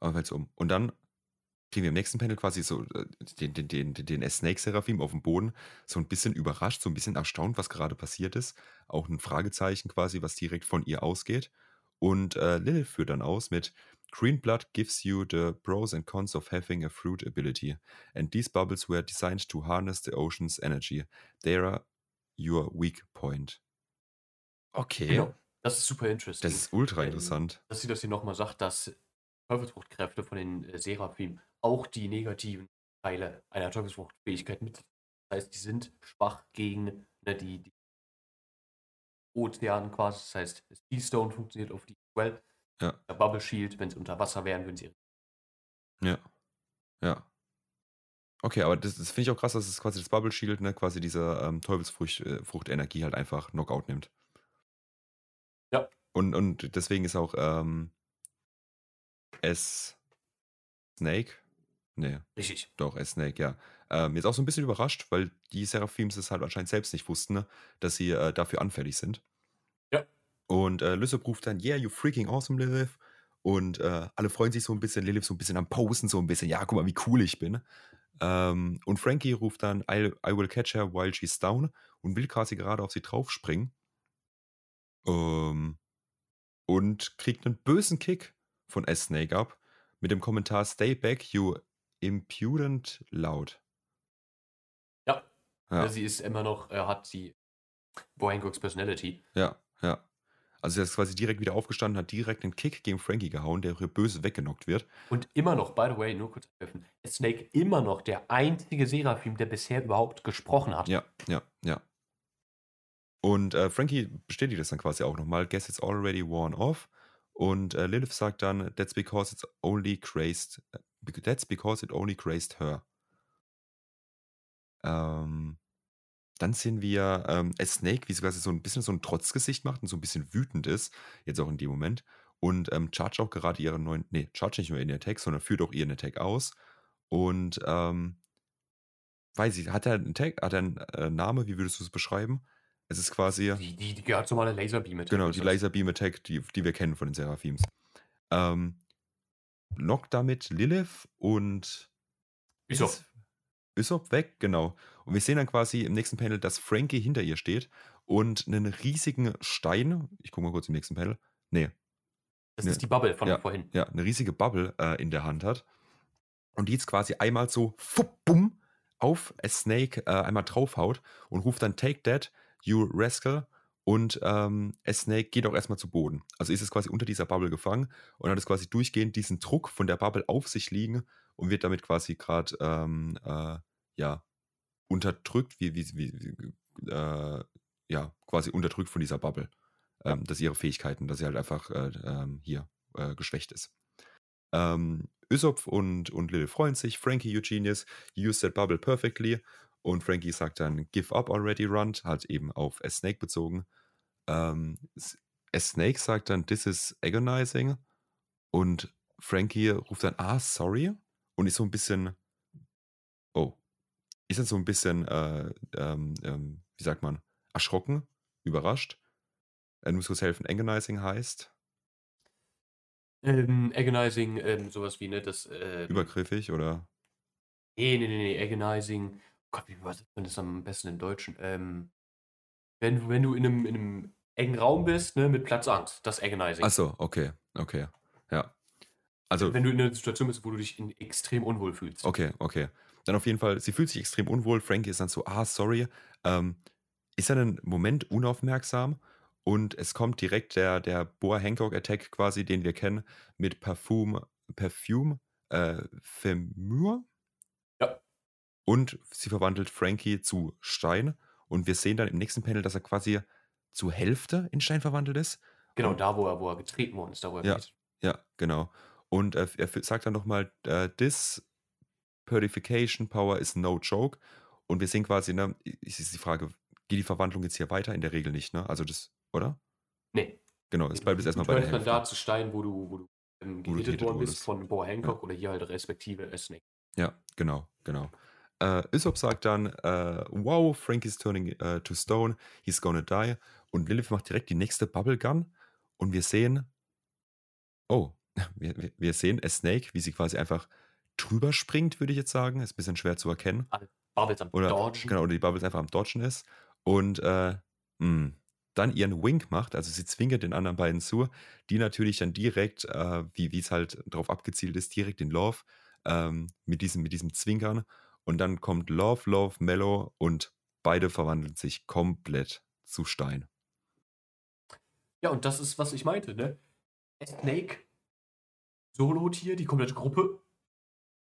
Aber fällt um. Und dann kriegen wir im nächsten Panel quasi so äh, den, den, den, den S-Snake-Seraphim auf dem Boden, so ein bisschen überrascht, so ein bisschen erstaunt, was gerade passiert ist. Auch ein Fragezeichen quasi, was direkt von ihr ausgeht. Und äh, Lilith führt dann aus mit Green blood gives you the pros and cons of having a fruit ability. And these bubbles were designed to harness the ocean's energy. They are your weak point. Okay. Genau. Das ist super interesting. Das ist ultra Ähm, interessant. dass sie das hier nochmal sagt, dass Teufelsfruchtkräfte von den äh, Seraphim auch die negativen Teile einer Teufelsfruchtfähigkeit mit. Das heißt, die sind schwach gegen ne, die, die Ozean quasi. Das heißt, Seastone funktioniert auf die Well. Ja. Der Bubble Shield, wenn sie unter Wasser wären, würden sie. Ja. Ja. Okay, aber das, das finde ich auch krass, dass es quasi das Bubble Shield, ne, quasi diese ähm, Teufelsfrucht-Energie äh, halt einfach Knockout nimmt. Ja. Und, und deswegen ist auch ähm, S Snake? Nee, Richtig. doch, S Snake, ja. Ähm, jetzt auch so ein bisschen überrascht, weil die Seraphims es halt anscheinend selbst nicht wussten, ne, dass sie äh, dafür anfällig sind. Ja. Und äh, Lysop ruft dann, yeah, you freaking awesome, Lilith. Und äh, alle freuen sich so ein bisschen, Lilith so ein bisschen am Posen, so ein bisschen, ja, guck mal, wie cool ich bin. Ähm, und Frankie ruft dann, I, I will catch her while she's down und will quasi gerade auf sie draufspringen. Ähm, und kriegt einen bösen Kick von S-Snake ab mit dem Kommentar Stay back, you impudent loud. Ja. Ja. Sie ist immer noch, äh, hat sie Boa Hancocks Personality. Ja, ja. Also er ist quasi direkt wieder aufgestanden, hat direkt einen Kick gegen Frankie gehauen, der hier böse weggenockt wird. Und immer noch, by the way, nur kurz helfen, ist Snake immer noch der einzige Seraphim, der bisher überhaupt gesprochen hat. Ja, ja, ja. Und äh, Frankie bestätigt das dann quasi auch nochmal. Guess it's already worn off. Und äh, Lilith sagt dann, that's because it's only crazed, that's because it only crazed her. Ähm, dann sehen wir ähm, Snake, wie sie quasi so ein bisschen so ein Trotzgesicht macht und so ein bisschen wütend ist, jetzt auch in dem Moment. Und ähm, charge auch gerade ihren neuen, nee, charge nicht nur ihren Attack, sondern führt auch ihren Attack aus. Und ähm, weiß ich, hat er einen Tag, hat er einen äh, Name, wie würdest du es beschreiben? Es ist quasi, Die, die, die gehört zu meiner Laserbeam mit. genau, die Laserbeam Attack, die, die wir kennen von den Seraphims. Ähm, knockt damit Lilith und ist Usopp weg, genau. Und wir sehen dann quasi im nächsten Panel, dass Frankie hinter ihr steht und einen riesigen Stein, ich gucke mal kurz im nächsten Panel, nee, Das Ne, ist die Bubble von ja, vorhin. ja, eine riesige Bubble äh, in der Hand hat und die jetzt quasi einmal so fupp, bumm, auf a Snake äh, einmal draufhaut und ruft dann Take that, you rascal. Und ähm, Snake geht auch erstmal zu Boden. Also ist es quasi unter dieser Bubble gefangen und hat es quasi durchgehend diesen Druck von der Bubble auf sich liegen und wird damit quasi gerade ähm, äh, ja, unterdrückt, wie, wie, wie, äh, ja, quasi unterdrückt von dieser Bubble. Ähm, dass ihre Fähigkeiten, dass sie halt einfach äh, ähm, hier äh, geschwächt ist. Ähm, Usopp und, und Lil freuen sich. Frankie Eugenius used that bubble perfectly. Und Frankie sagt dann, give up already, Runt, halt eben auf A Snake bezogen. Ähm, A Snake sagt dann, this is agonizing. Und Frankie ruft dann, ah, sorry. Und ist so ein bisschen, ist dann so ein bisschen, äh, ähm, ähm, wie sagt man, erschrocken, überrascht. Er muss kurz helfen, agonizing heißt Ähm, agonizing, ähm, sowas wie, ne, das, ähm, übergriffig oder nee, nee, nee, nee, agonizing, Gott, wie übersetzt man das am besten im Deutschen? Ähm, wenn, wenn du in einem, in einem engen Raum bist, ne, mit Platzangst, das agonizing. Achso, okay, okay. Ja. Also, wenn du in einer Situation bist, wo du dich in, extrem unwohl fühlst. okay, okay. Dann auf jeden Fall, sie fühlt sich extrem unwohl. Frankie ist dann so, ah, sorry. Ähm, ist dann einen Moment unaufmerksam und es kommt direkt der, der Boa Hancock Attack quasi, den wir kennen, mit Parfum, Perfume, äh, Femur. Ja. Und sie verwandelt Frankie zu Stein. Und wir sehen dann im nächsten Panel, dass er quasi zur Hälfte in Stein verwandelt ist. Genau, Und- da, wo er, wo er getreten worden ist, da, wo er Ja. geht. Ja, genau. Und äh, er sagt dann nochmal, äh, this Purification Power is no joke. Und wir sehen quasi, ne, ist ist die Frage, geht die Verwandlung jetzt hier weiter? In der Regel nicht, ne? Also das, oder? Nee. Genau, es bleibt jetzt erstmal du bei der turnst dann Hälfte. da zu Stein, wo du, wo du ähm, du gehittet worden bist von Boa Hancock oder hier halt respektive Snake. Ja, genau, genau. Äh, Usopp sagt dann, äh, wow, Frankie's turning äh, to stone, he's gonna die. Und Lilith macht direkt die nächste Bubble Gun und wir sehen, oh, *laughs* wir, wir- wir sehen a Snake, wie sie quasi einfach drüber springt, würde ich jetzt sagen. Ist ein bisschen schwer zu erkennen. Bubbles am Oder, Dodgen. genau, oder die Bubbles einfach am Dodgen ist. Und äh, mh, dann ihren Wink macht, also sie zwingt den anderen beiden zu, die natürlich dann direkt, äh, wie es halt drauf abgezielt ist, direkt in Love ähm, mit, diesem, mit diesem Zwinkern. Und dann kommt Love, Love, Mellow und beide verwandeln sich komplett zu Stein. Ja, und das ist, was ich meinte, ne? Snake Solo hier, die komplette Gruppe,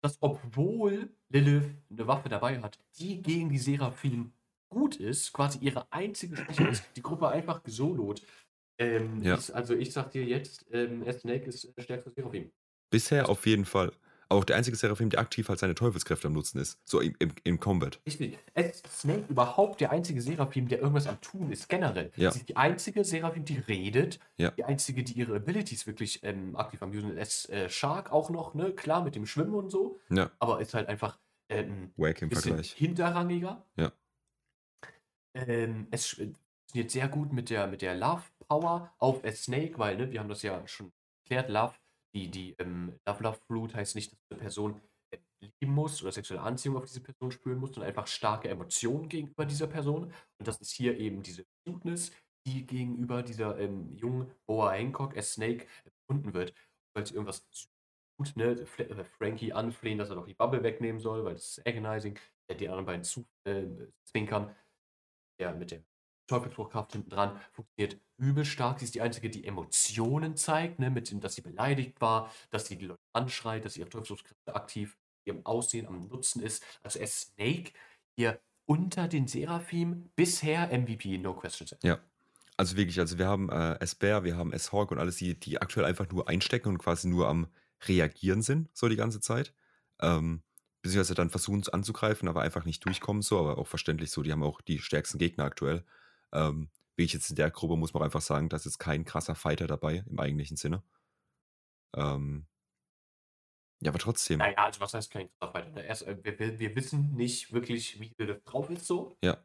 dass obwohl Lilith eine Waffe dabei hat, die gegen die Seraphim gut ist, quasi ihre einzige Schwäche ist, die Gruppe einfach gesolot. Ähm, Ja. ist, also ich sag dir jetzt, ähm, Snake ist der stärkste Seraphim. Bisher auf jeden Fall. Auch der einzige Seraphim, der aktiv halt seine Teufelskräfte am Nutzen ist. So im, im, im Combat. Richtig. Snake überhaupt der einzige Seraphim, der irgendwas am Tun ist, generell. Ja. Sie ist die einzige Seraphim, die redet. Ja. Die einzige, die ihre Abilities wirklich ähm, aktiv am Usen ist. Äh, Shark auch noch, ne? Klar, mit dem Schwimmen und so. Ja, Aber ist halt einfach ähm, wack im Vergleich. hinterrangiger. Ja. Ähm, es funktioniert sehr gut mit der, mit der Love Power auf Snake, weil, ne, wir haben das ja schon erklärt, Love, die, die ähm, Love Love Fruit heißt nicht, dass eine Person äh, lieben muss oder sexuelle Anziehung auf diese Person spüren muss, sondern einfach starke Emotionen gegenüber dieser Person. Und das ist hier eben diese Cuteness, die gegenüber dieser ähm, jungen Boa Hancock, a Snake, empfunden wird, weil sie irgendwas tut, ne, äh, Frankie anflehen, dass er doch die Bubble wegnehmen soll, weil das ist agonizing, der die anderen beiden zu äh, zwinkern. Der mit der Teufelsbruchkraft hinten dran funktioniert übel stark. Sie ist die einzige, die Emotionen zeigt, ne, mit dem, dass sie beleidigt war, dass sie die Leute anschreit, dass ihre Teufelsbruchkräfte aktiv ihrem Aussehen am Nutzen ist. Also er ist Snake hier unter den Seraphim bisher MVP, no questions. Ja. Also wirklich, also wir haben äh, S-Bear, wir haben S-Hawk und alles, die, die aktuell einfach nur einstecken und quasi nur am Reagieren sind, so die ganze Zeit. Ähm, beziehungsweise dann versuchen es anzugreifen, aber einfach nicht durchkommen, so, aber auch verständlich so, die haben auch die stärksten Gegner aktuell. Ähm, wie ich jetzt in der Gruppe muss man einfach sagen, da ist jetzt kein krasser Fighter dabei, im eigentlichen Sinne. Ähm, ja, aber trotzdem. Naja, also was heißt kein krasser Fighter? ne? Erst, äh, wir, wir, wissen nicht wirklich, wie Lilith drauf ist so. Ja.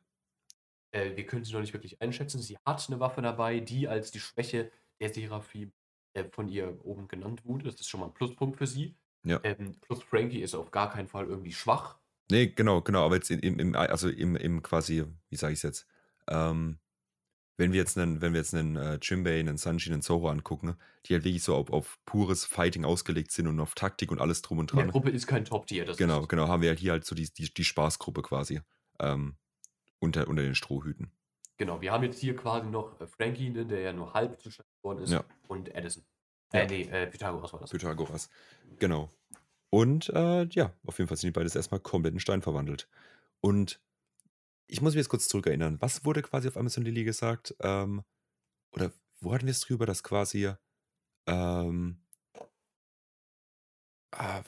Äh, wir können sie noch nicht wirklich einschätzen. Sie hat eine Waffe dabei, die als die Schwäche der Seraphim äh, von ihr oben genannt wurde. Das ist schon mal ein Pluspunkt für sie. Ja. Ähm, plus Frankie ist auf gar keinen Fall irgendwie schwach. Nee, genau, genau, aber jetzt im, im, im also im, im quasi, wie sage ich es jetzt, ähm, wenn wir jetzt einen, wenn wir jetzt einen äh, Jimbei, einen Sanji, einen Zoro angucken, die halt wirklich so auf, auf pures Fighting ausgelegt sind und auf Taktik und alles drum und dran. Gruppe ist kein Top-Tier. das Genau, ist- genau, haben wir halt hier halt so die, die, die Spaßgruppe quasi ähm, unter, unter den Strohhüten. Genau, wir haben jetzt hier quasi noch äh, Frankie, ne, der ja nur halb zustande geworden ist, Ja. und Edison. Ja. Äh, nee, äh, Pythagoras war das. Pythagoras. Genau. Und äh, ja, auf jeden Fall sind die beides erstmal komplett in Stein verwandelt. Und ich muss mich jetzt kurz zurückerinnern. Was wurde quasi auf Amazon Lily gesagt? Ähm, oder wo hatten wir es drüber, dass quasi ähm, ah,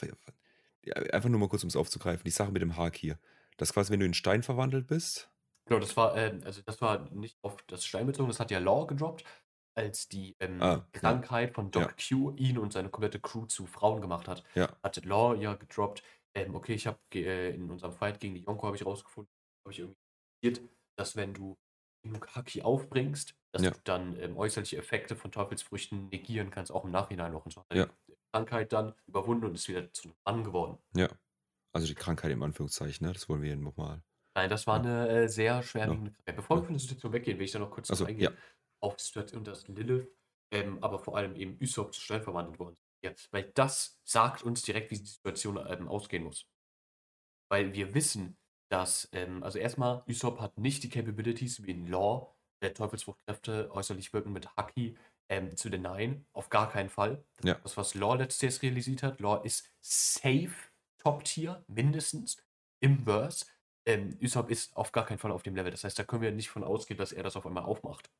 ja, einfach nur mal kurz, um es aufzugreifen, die Sache mit dem Haki. Dass quasi, wenn du in Stein verwandelt bist, Genau, das war, ähm, also das war nicht auf das Stein bezogen, das hat ja Law gedroppt, als die ähm, Ah, ja. Krankheit von Doc Ja. Q ihn und seine komplette Crew zu Frauen gemacht hat. Ja. Hat Law ja gedroppt, ähm, okay, ich habe äh, in unserem Fight gegen die Yonko habe ich rausgefunden, habe ich irgendwie passiert, dass wenn du genug Haki aufbringst, dass Ja. du dann ähm, äußerliche Effekte von Teufelsfrüchten negieren kannst, auch im Nachhinein noch. Und so Ja. die Krankheit dann überwunden und ist wieder zu einem Mann geworden. ja, also die Krankheit im Anführungszeichen, ne? das wollen wir nochmal. Nein, das war Ja. eine äh, sehr schwerwiegende Krankheit. Bevor wir von der Situation weggehen, will ich da noch kurz Ach so, darauf eingehen. ja. Auf die Situation, dass Lilith, ähm, aber vor allem eben Usopp zu Stein verwandelt worden ist. Ja, weil das sagt uns direkt, wie die Situation ähm, ausgehen muss. Weil wir wissen, dass, ähm, also erstmal, Usopp hat nicht die Capabilities wie in Law, der Teufelsfruchtkräfte äußerlich wirken mit Haki ähm, zu denyen. Auf gar keinen Fall. Das Ja. ist das, was Law letztes Jahr realisiert hat. Law ist safe Top-Tier, mindestens, im Verse. Ähm, Usopp ist auf gar keinen Fall auf dem Level. Das heißt, da können wir nicht von ausgehen, dass er das auf einmal aufmacht.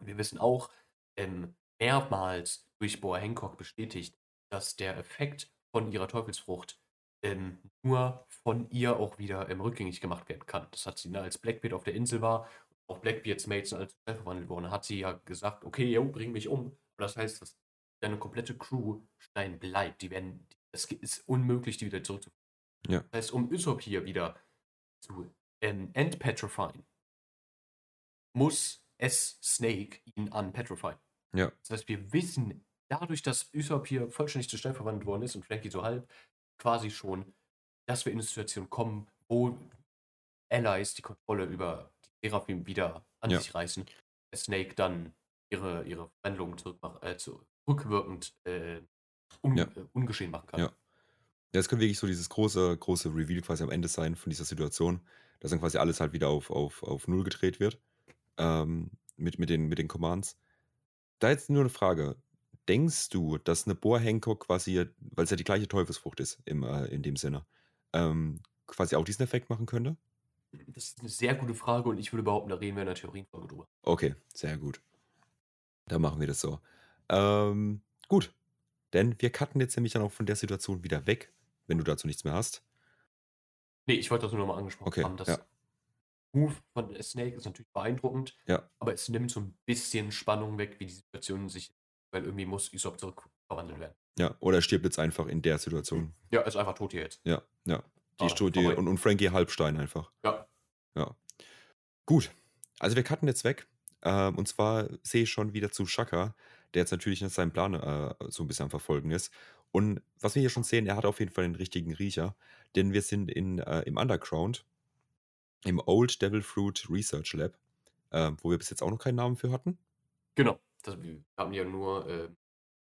Wir wissen auch, ähm, mehrmals durch Boa Hancock bestätigt, dass der Effekt von ihrer Teufelsfrucht ähm, nur von ihr auch wieder ähm, rückgängig gemacht werden kann. Das hat sie, ne, als Blackbeard auf der Insel war, auch Blackbeards Mates als Stein verwandelt wurden, hat sie ja gesagt, okay, yo, bring mich um. Und das heißt, dass deine komplette Crew Stein bleibt. Die werden, es ist unmöglich, die wieder zurückzuführen. Ja. Das heißt, um Usopp hier wieder zu ähm, entpetrifyen, muss es Snake ihn unpetrifyen. Ja. Das heißt, wir wissen dadurch, dass Usopp hier vollständig zu Stein verwandelt worden ist und Frankie so halb, quasi schon, dass wir in eine Situation kommen, wo Allies die Kontrolle über die Seraphim wieder an Ja. sich reißen. Snake dann ihre, ihre Verwandlung zurückmach, äh, zu, rückwirkend äh, un, Ja. äh, ungeschehen machen kann. Ja. Ja, es könnte wirklich so dieses große, große Reveal quasi am Ende sein von dieser Situation, dass dann quasi alles halt wieder auf, auf, auf Null gedreht wird. Ähm, mit, mit, den, mit den Commands. Da jetzt nur eine Frage. Denkst du, dass eine Boa Hancock quasi, weil es ja die gleiche Teufelsfrucht ist im, äh, in dem Sinne, ähm, quasi auch diesen Effekt machen könnte? Das ist eine sehr gute Frage und ich würde behaupten, da reden wir in der Theorienfolge drüber. Okay, sehr gut. Dann machen wir das so. Ähm, gut. Denn wir cutten jetzt nämlich dann auch von der Situation wieder weg, wenn du dazu nichts mehr hast. Nee, ich wollte das nur nochmal angesprochen Okay, haben. Das ja. Move von Snake ist natürlich beeindruckend, Ja. aber es nimmt so ein bisschen Spannung weg, wie die Situation sich, weil irgendwie muss Usopp zurückverwandelt werden. Ja, oder er stirbt jetzt einfach in der Situation. Ja, ist einfach tot hier jetzt. Ja, ja. Die Ah, ist tot, die, vorbei. und, und Frankie Halbstein einfach. Ja. Ja. Gut. Also wir cutten jetzt weg. Ähm, und zwar sehe ich schon wieder zu Shaka, der jetzt natürlich nicht seinen Plan äh, so ein bisschen am Verfolgen ist. Und was wir hier schon sehen, er hat auf jeden Fall den richtigen Riecher, denn wir sind in, äh, im Underground, im Old Devil Fruit Research Lab, äh, wo wir bis jetzt auch noch keinen Namen für hatten. Genau. Das, wir haben ja nur äh,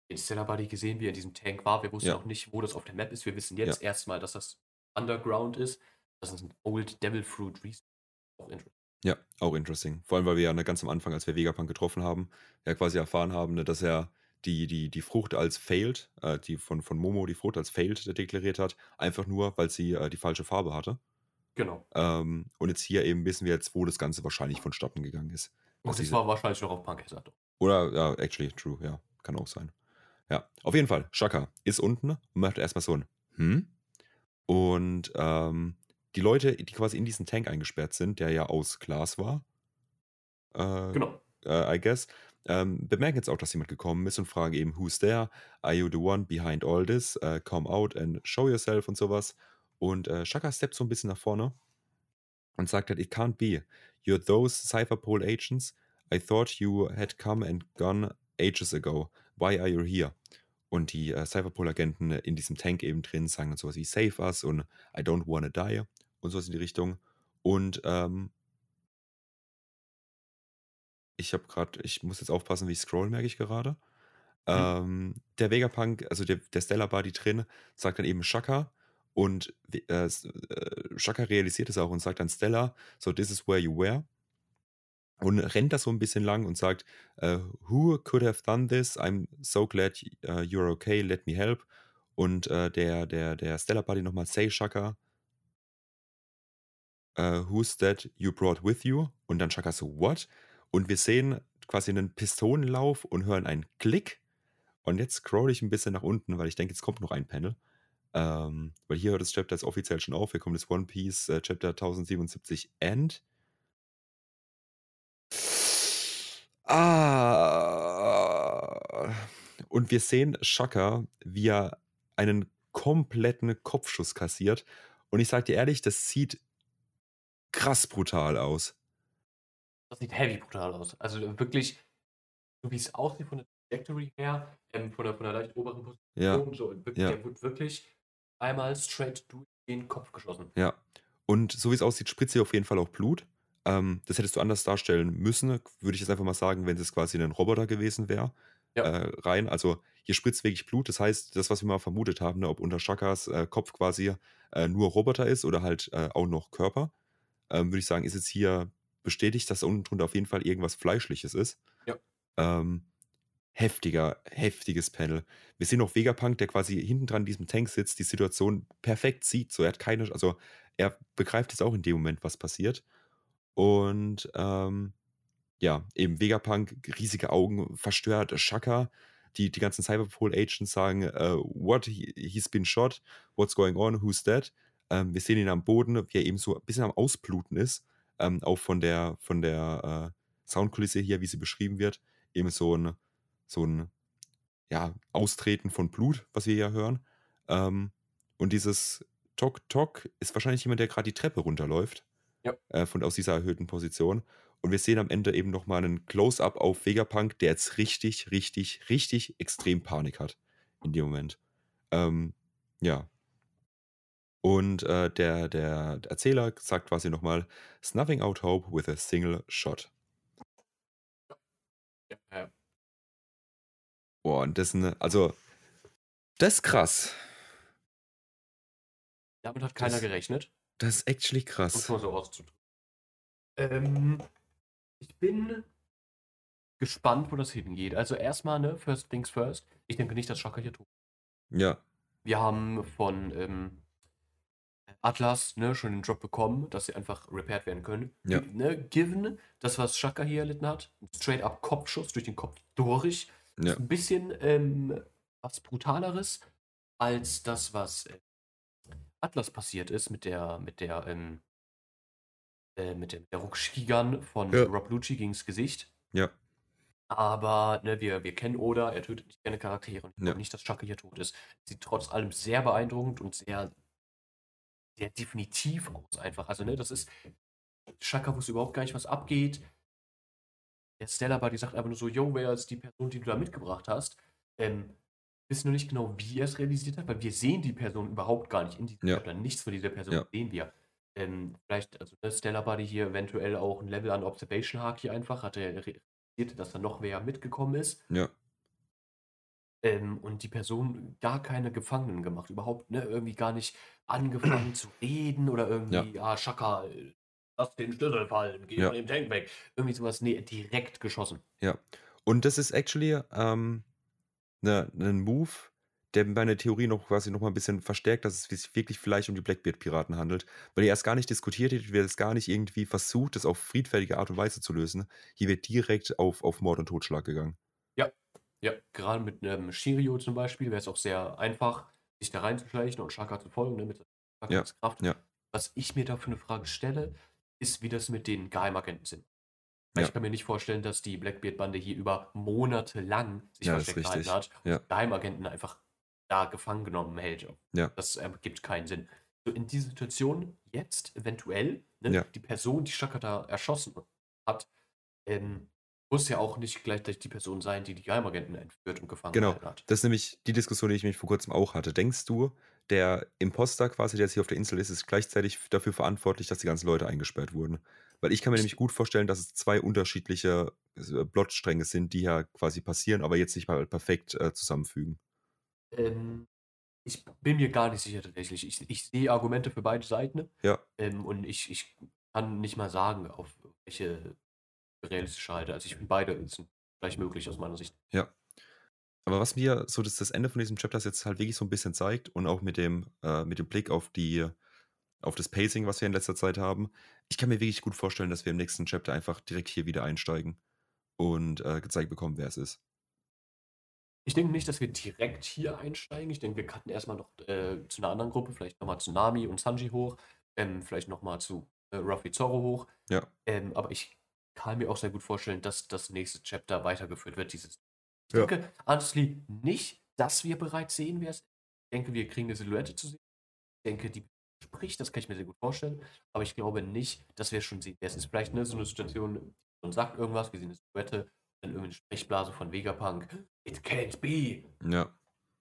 den Stellar Buddy gesehen, wie er in diesem Tank war. Wir wussten Ja. auch nicht, wo das auf der Map ist. Wir wissen jetzt erstmal, dass das Underground ist. Das ist ein Old Devil Fruit Research. Auch. Ja, auch interesting. Vor allem, weil wir ja ne, ganz am Anfang, als wir Vegapunk getroffen haben, ja quasi erfahren haben, ne, dass er die, die, die Frucht als failed, äh, die von, von Momo die Frucht als failed deklariert hat, einfach nur, weil sie äh, die falsche Farbe hatte. Genau. Ähm, und jetzt hier eben wissen wir jetzt, wo das Ganze wahrscheinlich vonstatten gegangen ist. Und Dass das war wahrscheinlich noch auf Punk Hazard. Oder, ja, actually, true, ja, kann auch sein. Ja, auf jeden Fall, Shaka ist unten und macht erstmal so ein Hm? Und ähm, die Leute, die quasi in diesen Tank eingesperrt sind, der ja aus Glas war, äh, Genau. äh, I guess, ähm, bemerken jetzt auch, dass jemand gekommen ist und fragen eben, who's there? Are you the one behind all this? Äh, come out and show yourself und sowas. Und äh, Shaka steppt so ein bisschen nach vorne und sagt halt, it can't be. You're those Cypherpole agents. I thought you had come and gone ages ago. Why are you here? Und die äh, Cypherpole-Agenten in diesem Tank eben drin sagen dann sowas wie Save us und I don't wanna die und sowas in die Richtung. Und ähm, ich habe gerade, ich muss jetzt aufpassen, wie ich scroll, merke ich gerade. Mhm. Ähm, der Vegapunk, also der, der Stellar Body drin, sagt dann eben Shaka und äh, äh, Shaka realisiert es auch und sagt dann Stella, so this is where you were. Und rennt da so ein bisschen lang und sagt, äh, who could have done this? I'm so glad uh, you're okay, let me help. Und äh, der, der, der Stellar Buddy nochmal, say Shaka, äh, who's that you brought with you? Und dann Shaka so, what? Und wir sehen quasi einen Pistonenlauf und hören einen Klick. Und jetzt scroll ich ein bisschen nach unten, weil ich denke, jetzt kommt noch ein Panel. Ähm, weil hier hört das Chapter jetzt offiziell schon auf. Hier kommt das One Piece äh, Chapter 1077 End. Ah. Und wir sehen Shaka, wie er einen kompletten Kopfschuss kassiert. Und ich sag dir ehrlich, das sieht krass brutal aus. Das sieht heavy brutal aus. Also wirklich, so wie es aussieht von der Trajectory her, ähm, von, der, von der leicht oberen Position, Ja, so, wirklich, ja. der wird wirklich einmal straight durch den Kopf geschossen. ja. Und so wie es aussieht, spritzt hier auf jeden Fall auch Blut. Ähm, das hättest du anders darstellen müssen, würde ich jetzt einfach mal sagen, wenn es quasi ein Roboter gewesen wäre. Ja. Äh, rein. Also hier spritzt wirklich Blut. Das heißt, das, was wir mal vermutet haben, ne, ob unter Shakas äh, Kopf quasi äh, nur Roboter ist oder halt äh, auch noch Körper, ähm, würde ich sagen, ist jetzt hier bestätigt, dass da unten drunter auf jeden Fall irgendwas Fleischliches ist. Ja. Ähm, heftiger, heftiges Panel. Wir sehen auch Vegapunk, der quasi hinten dran in diesem Tank sitzt, die Situation perfekt sieht. So, er hat keine, also er begreift jetzt auch in dem Moment, was passiert. Und ähm, ja, eben Vegapunk, riesige Augen, verstört, Shaka. Die, die ganzen Cyberpol-Agents sagen, äh, what, he, he's been shot, what's going on, who's dead? Ähm, wir sehen ihn am Boden, wie er eben so ein bisschen am Ausbluten ist. Ähm, auch von der, von der äh, Soundkulisse hier, wie sie beschrieben wird. Eben so ein, so ein ja, Austreten von Blut, was wir hier hören. Ähm, und dieses Tok Tok ist wahrscheinlich jemand, der gerade die Treppe runterläuft. Ja. Äh, von, aus dieser erhöhten Position. Und wir sehen am Ende eben nochmal einen Close-Up auf Vegapunk, der jetzt richtig, richtig, richtig extrem Panik hat in dem Moment. Ähm, ja. Und äh, der, der Erzähler sagt quasi nochmal, snuffing out hope with a single shot. Ja, ja. Boah, und das ist eine, also, das ist krass. Damit hat keiner Das- gerechnet, Das ist actually um es krass. mal so auszudrücken. Ähm, ich bin gespannt, wo das hingeht. Also erstmal, ne, first things first. Ich denke nicht, dass Shaka hier tot ist. Ja, Wir haben von ähm, Atlas ne, schon den Drop bekommen, dass sie einfach repaired werden können. Ja. Ne, given das, was Shaka hier erlitten hat, straight up Kopfschuss durch den Kopf durch, ja, ist ein bisschen ähm, was brutaleres als das, was äh, Atlas passiert ist mit der mit der ähm, äh, mit der, der Ruckshigan von Ja. Rob Lucci gegens Gesicht. ja, Aber ne, wir, wir kennen Oda, er tötet nicht gerne Charaktere. Und Ja. glaube nicht, dass Shaka hier tot ist. Sieht trotz allem sehr beeindruckend und sehr, sehr definitiv aus einfach. Also, ne, das ist. Shaka wusste überhaupt gar nicht, was abgeht. Der Stella Buddy sagt einfach nur so, yo, wer ist die Person, die du da mitgebracht hast? Ähm, wissen nur nicht genau, wie er es realisiert hat, weil wir sehen die Person überhaupt gar nicht in diesem Ja. Chapter. Nichts von dieser Person Ja. sehen wir. Ähm, vielleicht, also ne, Stella Buddy hier eventuell auch ein Level an Observation Hack hier einfach, hat er realisiert, dass da noch wer mitgekommen ist. ja, Ähm, und die Person gar keine Gefangenen gemacht, überhaupt, ne, irgendwie gar nicht angefangen zu reden oder irgendwie, ah, Shaka, äh, lass den Schlüssel fallen, geh Ja. von dem Tank weg. Irgendwie sowas, nee, direkt geschossen. ja. Und das ist actually ähm, ne, ein Move, der meine Theorie noch quasi noch mal ein bisschen verstärkt, dass es sich wirklich vielleicht um die Blackbeard-Piraten handelt, weil ihr erst gar nicht diskutiert hättet, wird es gar nicht irgendwie versucht, das auf friedfertige Art und Weise zu lösen. Hier wird direkt auf, auf Mord und Totschlag gegangen. Ja, gerade mit einem Shirio zum Beispiel wäre es auch sehr einfach, sich da reinzuschleichen und Shaka zu folgen, ne, mit Ja, Shakas Kraft. ja. Was ich mir da für eine Frage stelle, ist, wie das mit den Geheimagenten sind. Ja. Ich kann mir nicht vorstellen, dass die Blackbeard-Bande hier über Monate lang sich Ja, versteckt gehalten hat Ja. und Geheimagenten einfach da gefangen genommen hält. Ja. Das ergibt keinen Sinn. So in dieser Situation jetzt eventuell, ne, Ja. die Person, die Shaka da erschossen hat, ähm, muss ja auch nicht gleichzeitig die Person sein, die die Geheimagenten entführt und gefangen Genau. hat. Das ist nämlich die Diskussion, die ich mich vor kurzem auch hatte. Denkst du, der Imposter quasi, der jetzt hier auf der Insel ist, ist gleichzeitig dafür verantwortlich, dass die ganzen Leute eingesperrt wurden? Weil ich kann mir Ich- nämlich gut vorstellen, dass es zwei unterschiedliche äh, Plotstränge sind, die ja quasi passieren, aber jetzt nicht mal perfekt äh, zusammenfügen. Ähm, ich bin mir gar nicht sicher tatsächlich. Ich, ich sehe Argumente für beide Seiten Ja, ähm, und ich, ich kann nicht mal sagen, auf welche realistische halte. Also ich finde beide sind gleich möglich aus meiner Sicht. ja. Aber was mir so das, das Ende von diesem Chapter jetzt halt wirklich so ein bisschen zeigt und auch mit dem, äh, mit dem Blick auf die, auf das Pacing, was wir in letzter Zeit haben, ich kann mir wirklich gut vorstellen, dass wir im nächsten Chapter einfach direkt hier wieder einsteigen und äh, gezeigt bekommen, wer es ist. Ich denke nicht, dass wir direkt hier einsteigen. Ich denke, wir cutten erstmal noch äh, zu einer anderen Gruppe, vielleicht nochmal zu Nami und Sanji hoch, ähm, vielleicht nochmal zu äh, Ruffy Zorro hoch. Ja, Ähm, aber ich kann mir auch sehr gut vorstellen, dass das nächste Chapter weitergeführt wird. Dieses ich denke, honestly, nicht, dass wir bereits sehen, wer es ist. Ich denke, wir kriegen eine Silhouette zu sehen. Ich denke, die spricht, das kann ich mir sehr gut vorstellen. Aber ich glaube nicht, dass wir schon sehen, es ist. Vielleicht ne, so eine Situation, und sagt irgendwas, wir sehen eine Silhouette, dann irgendwie eine Sprechblase von Vegapunk. It can't be. ja.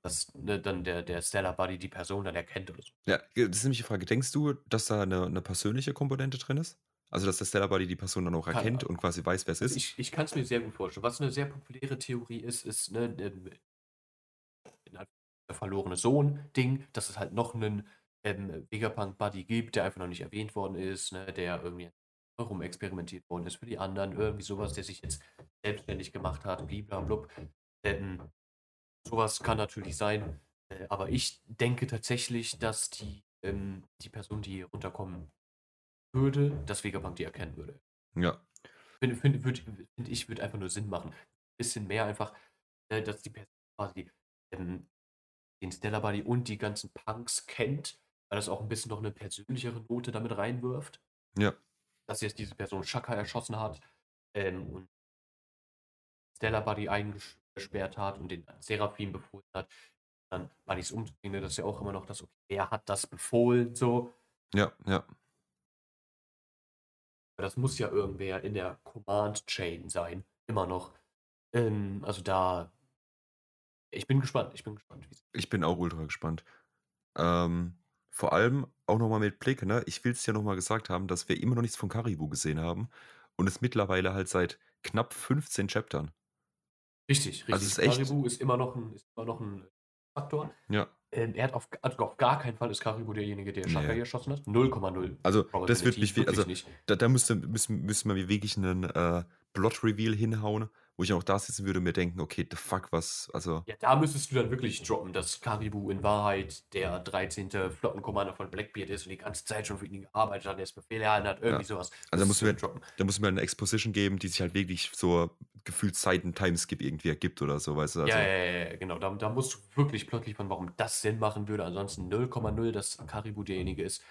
Dass ne, dann der, der Stellar Buddy die Person dann erkennt oder so. Ja, das ist nämlich die Frage. Denkst du, dass da eine, eine persönliche Komponente drin ist? Also, dass der Stellar Buddy die Person dann auch Kann- erkennt und quasi weiß, wer es ist? ich ich kann es mir sehr gut vorstellen. Was eine sehr populäre Theorie ist, ist ne, der verlorene Sohn-Ding, dass es halt noch einen ähm, Vegapunk-Buddy gibt, der einfach noch nicht erwähnt worden ist, ne, der irgendwie herum experimentiert worden ist für die anderen, irgendwie sowas, der sich jetzt selbstständig gemacht hat, blablabla. Ähm, sowas kann natürlich sein, äh, aber ich denke tatsächlich, dass die, ähm, die Person, die hier runterkommen würde, dass Vegapunk die erkennen würde. Ja, Finde find, würd, find ich, würde einfach nur Sinn machen. Ein bisschen mehr einfach, äh, dass die Person quasi ähm, den Stellar Buddy und die ganzen Punks kennt, weil das auch ein bisschen noch eine persönlichere Note damit reinwirft. ja, Dass jetzt diese Person Shaka erschossen hat ähm, und Stellar Buddy eingesperrt hat und den Seraphim befohlen hat, dann Buddies umzubringen. ne, Das ist ja auch immer noch das, okay, wer hat das befohlen, so. ja, ja. Das muss ja irgendwer in der Command Chain sein. Immer noch. Ähm, also da. Ich bin gespannt. Ich bin gespannt. Ich bin auch ultra gespannt. Ähm, vor allem auch nochmal mit Blick, ne? Ich will es ja nochmal gesagt haben, dass wir immer noch nichts von Karibu gesehen haben und es mittlerweile halt seit knapp 15 Chaptern. Richtig, richtig. Also es ist echt- Karibu ist immer noch ein, ist immer noch ein Faktor. Ja, Ähm, er hat auf, also auf gar keinen Fall ist Karibu derjenige, der Shaka Nee. erschossen hat. 0,0. also das wird mich, also nicht. da, da müsste, müssen, müssen wir wirklich einen äh, Plot-Reveal hinhauen, wo ich auch da sitzen würde und mir denken, okay, the fuck, was, also, Ja, da müsstest du dann wirklich droppen, dass Karibu in Wahrheit der 13. Flottenkommander von Blackbeard ist und die ganze Zeit schon für ihn gearbeitet hat, der das Befehl erhalten hat, irgendwie sowas. Also da musst du du dann droppen. da muss man eine Exposition geben, die sich halt wirklich so gefühlt Zeiten Timeskip irgendwie ergibt oder so, weißt du? Also, ja, ja, ja, ja, genau. Da, da musst du wirklich Plot liefern, warum das Sinn machen würde. Ansonsten 0,0, dass Karibu derjenige ist.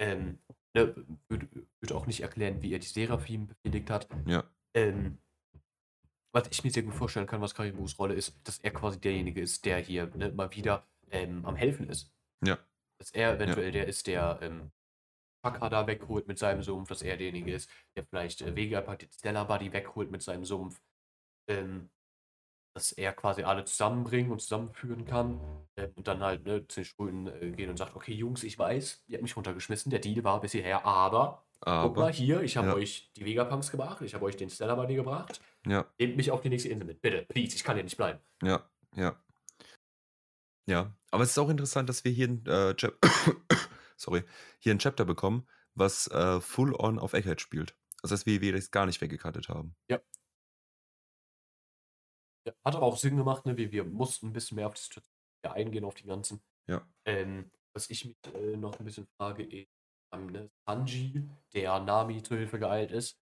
Ähm, ne, würde würd auch nicht erklären, wie er die Seraphim befehligt hat. ja, Ähm, was ich mir sehr gut vorstellen kann, was Karibus Rolle ist, dass er quasi derjenige ist, der hier ne, mal wieder ähm, am Helfen ist. ja, Dass er eventuell der ist, der ähm, Chaka da wegholt mit seinem Sumpf, dass er derjenige ist, der vielleicht äh, Vegapunk den Stellar Buddy wegholt mit seinem Sumpf. Ähm, dass er quasi alle zusammenbringen und zusammenführen kann äh, und dann halt ne, zu den Schulden äh, gehen und sagt, okay Jungs, ich weiß, ihr habt mich runtergeschmissen, der Deal war bis hierher, aber guck mal aber, hier, ich habe ja. euch die Vegapunks gebracht, ich habe euch den Stellar Buddy gebracht, ja, nehmt mich auf die nächste Insel mit, bitte, please, ich kann hier nicht bleiben. ja, ja. Ja, aber es ist auch interessant, dass wir hier ein, äh, *coughs* Sorry, hier ein Chapter bekommen, was äh, full on auf Egghead spielt. Also, dass wir, wir das gar nicht weggekattet haben. Ja, hat aber auch Sinn gemacht, ne? wir, wir mussten ein bisschen mehr auf die Situation eingehen, auf die ganzen. Ja. Ähm, was ich mich äh, noch ein bisschen frage, ist, ähm, ne, Sanji, der Nami zur Hilfe geeilt ist.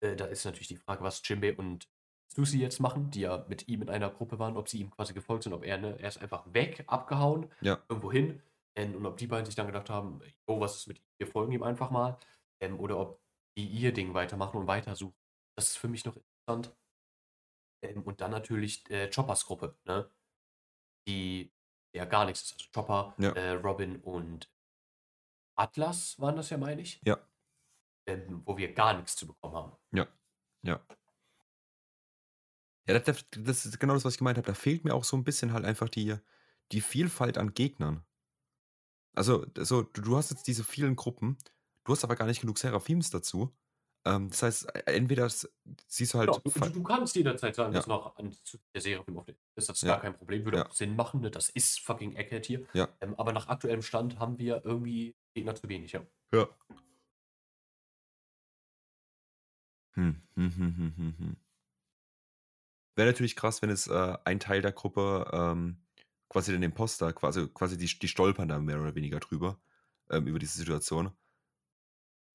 Äh, da ist natürlich die Frage, was Jinbei und Susi jetzt machen, die ja mit ihm in einer Gruppe waren, ob sie ihm quasi gefolgt sind, ob er, ne, er ist einfach weg, abgehauen, Ja, irgendwo hin. Ähm, und ob die beiden sich dann gedacht haben, oh, was ist mit ihm, wir folgen ihm einfach mal. Ähm, oder ob die ihr Ding weitermachen und weitersuchen. Das ist für mich noch interessant. Ähm, und dann natürlich äh, Choppers Gruppe, ne? Die ja gar nichts ist. Also Chopper, Ja. äh, Robin und Atlas waren das ja, meine ich. ja, Ähm, wo wir gar nichts zu bekommen haben. ja, ja. Ja, das, das ist genau das, was ich gemeint habe. Da fehlt mir auch so ein bisschen halt einfach die, die Vielfalt an Gegnern. Also, so, du, du hast jetzt diese vielen Gruppen. du hast aber gar nicht genug Seraphims dazu. Ähm, das heißt, e entweder siehst du halt Genau, du, du, kannst jederzeit sagen, Ja. dass noch an der Seraphim auf der ist das Ja. gar kein Problem, würde Ja. auch Sinn machen, ne? Das ist fucking Egghead hier. Ja. Ähm, aber nach aktuellem Stand haben wir irgendwie Gegner zu wenig, ja. Ja. Hm, hm, hm, hm, hm, hm. Wäre natürlich krass, wenn es äh, ein Teil der Gruppe ähm, quasi den Imposter, quasi, quasi die, die stolpern da mehr oder weniger drüber, ähm, über diese Situation.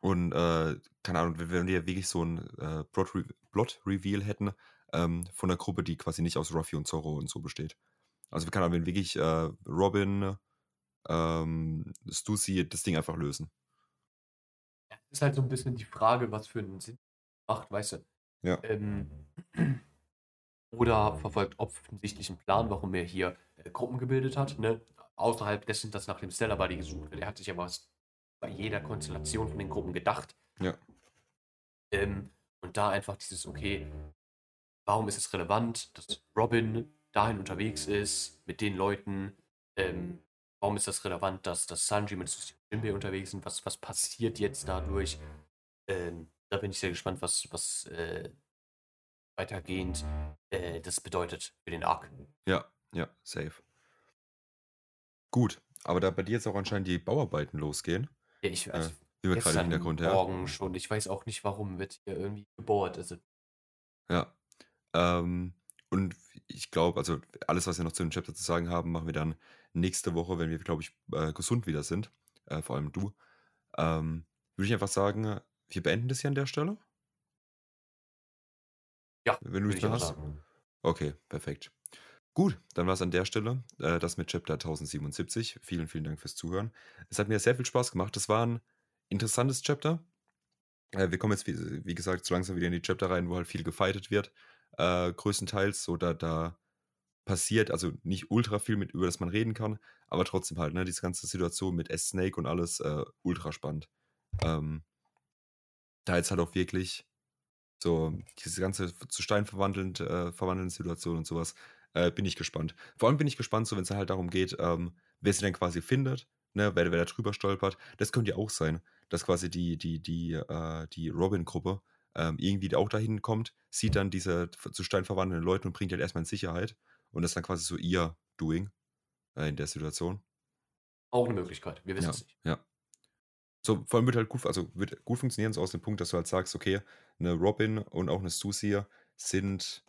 Und, äh, keine Ahnung, wenn wir wirklich so ein äh, Plot, Re Plot Reveal hätten ähm, von einer Gruppe, die quasi nicht aus Ruffy und Zorro und so besteht. Also, keine Ahnung, wenn wirklich äh, Robin, ähm, Stussy das Ding einfach lösen. Ist halt so ein bisschen die Frage, was für einen Sinn macht, weißt du. Ja. Ähm, *clears throat* oder verfolgt offensichtlich einen Plan, warum er hier äh, Gruppen gebildet hat, ne? Außerhalb dessen, dass nach dem Stellar Buddy gesucht wird. Er hat sich ja was bei jeder Konstellation von den Gruppen gedacht. Ja. Ähm, und da einfach dieses, okay, warum ist es relevant, dass Robin dahin unterwegs ist, mit den Leuten, ähm, warum ist das relevant, dass, dass Sanji mit und Jinbei unterwegs sind, was, was passiert jetzt dadurch? Ähm, da bin ich sehr gespannt, was, was äh, weitergehend äh, das bedeutet für den Arc. Ja, ja, safe. Gut, aber da bei dir jetzt auch anscheinend die Bauarbeiten losgehen, Ja, ich, also, äh, gerade im Hintergrund her. Morgen schon, ich weiß auch nicht warum, wird hier irgendwie gebohrt. Also, Ja. Ähm, und ich glaube, also alles, was wir noch zu dem Chapter zu sagen haben, machen wir dann nächste Woche, wenn wir, glaube ich, äh, gesund wieder sind. Äh, vor allem du. Ähm, würde ich einfach sagen, wir beenden das hier an der Stelle. ja, Wenn du mehr auch hast. sagen. Okay, perfekt. Gut, dann war es an der Stelle äh, das mit Chapter 1077. Vielen, vielen Dank fürs Zuhören. Es hat mir sehr viel Spaß gemacht. Das war ein interessantes Chapter. Äh, wir kommen jetzt, wie, wie gesagt, so langsam wieder in die Chapter rein, wo halt viel gefightet wird. Äh, größtenteils, so da, da passiert, also nicht ultra viel, mit, über das man reden kann, aber trotzdem halt, ne, diese ganze Situation mit S-Snake und alles, äh, ultra spannend. Ähm, da jetzt halt auch wirklich so diese ganze zu Stein verwandelnd, äh, verwandelnde Situation und sowas, äh, bin ich gespannt. Vor allem bin ich gespannt, so wenn es halt darum geht, ähm, wer sie dann quasi findet, ne, wer, wer da drüber stolpert. Das könnte ja auch sein, dass quasi die, die, die, äh, die Robin-Gruppe ähm, irgendwie auch dahin kommt, sieht dann diese zu Stein verwandelnden Leute und bringt halt erstmal in Sicherheit. Und das ist dann quasi so ihr Doing äh, in der Situation. Auch eine Möglichkeit, wir wissen Ja, es nicht. ja. So, vor allem wird halt gut, also wird gut funktionieren, so aus dem Punkt, dass du halt sagst, okay, eine Robin und auch eine Susie sind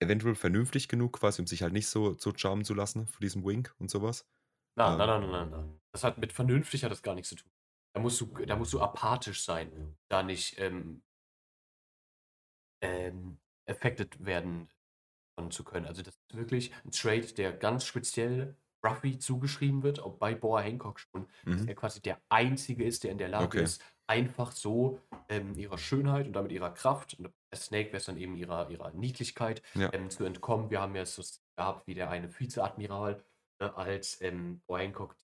eventuell vernünftig genug, quasi, um sich halt nicht so, so charmen zu lassen von diesem Wink und sowas. Nein, Ähm. nein, nein, nein, nein, nein. Das hat mit vernünftig hat das gar nichts zu tun. Da musst du, da musst du apathisch sein, da nicht ähm, ähm, affected werden zu können. Also das ist wirklich ein Trade, der ganz speziell Ruffy zugeschrieben wird, auch bei Boa Hancock schon, dass Mhm. er quasi der Einzige ist, der in der Lage Okay. ist, einfach so ähm, ihrer Schönheit und damit ihrer Kraft, und bei Snake wäre es dann eben ihrer, ihrer Niedlichkeit, Ja. ähm, zu entkommen. Wir haben ja so gehabt, wie der eine Vizeadmiral äh, als ähm, Boa Hancock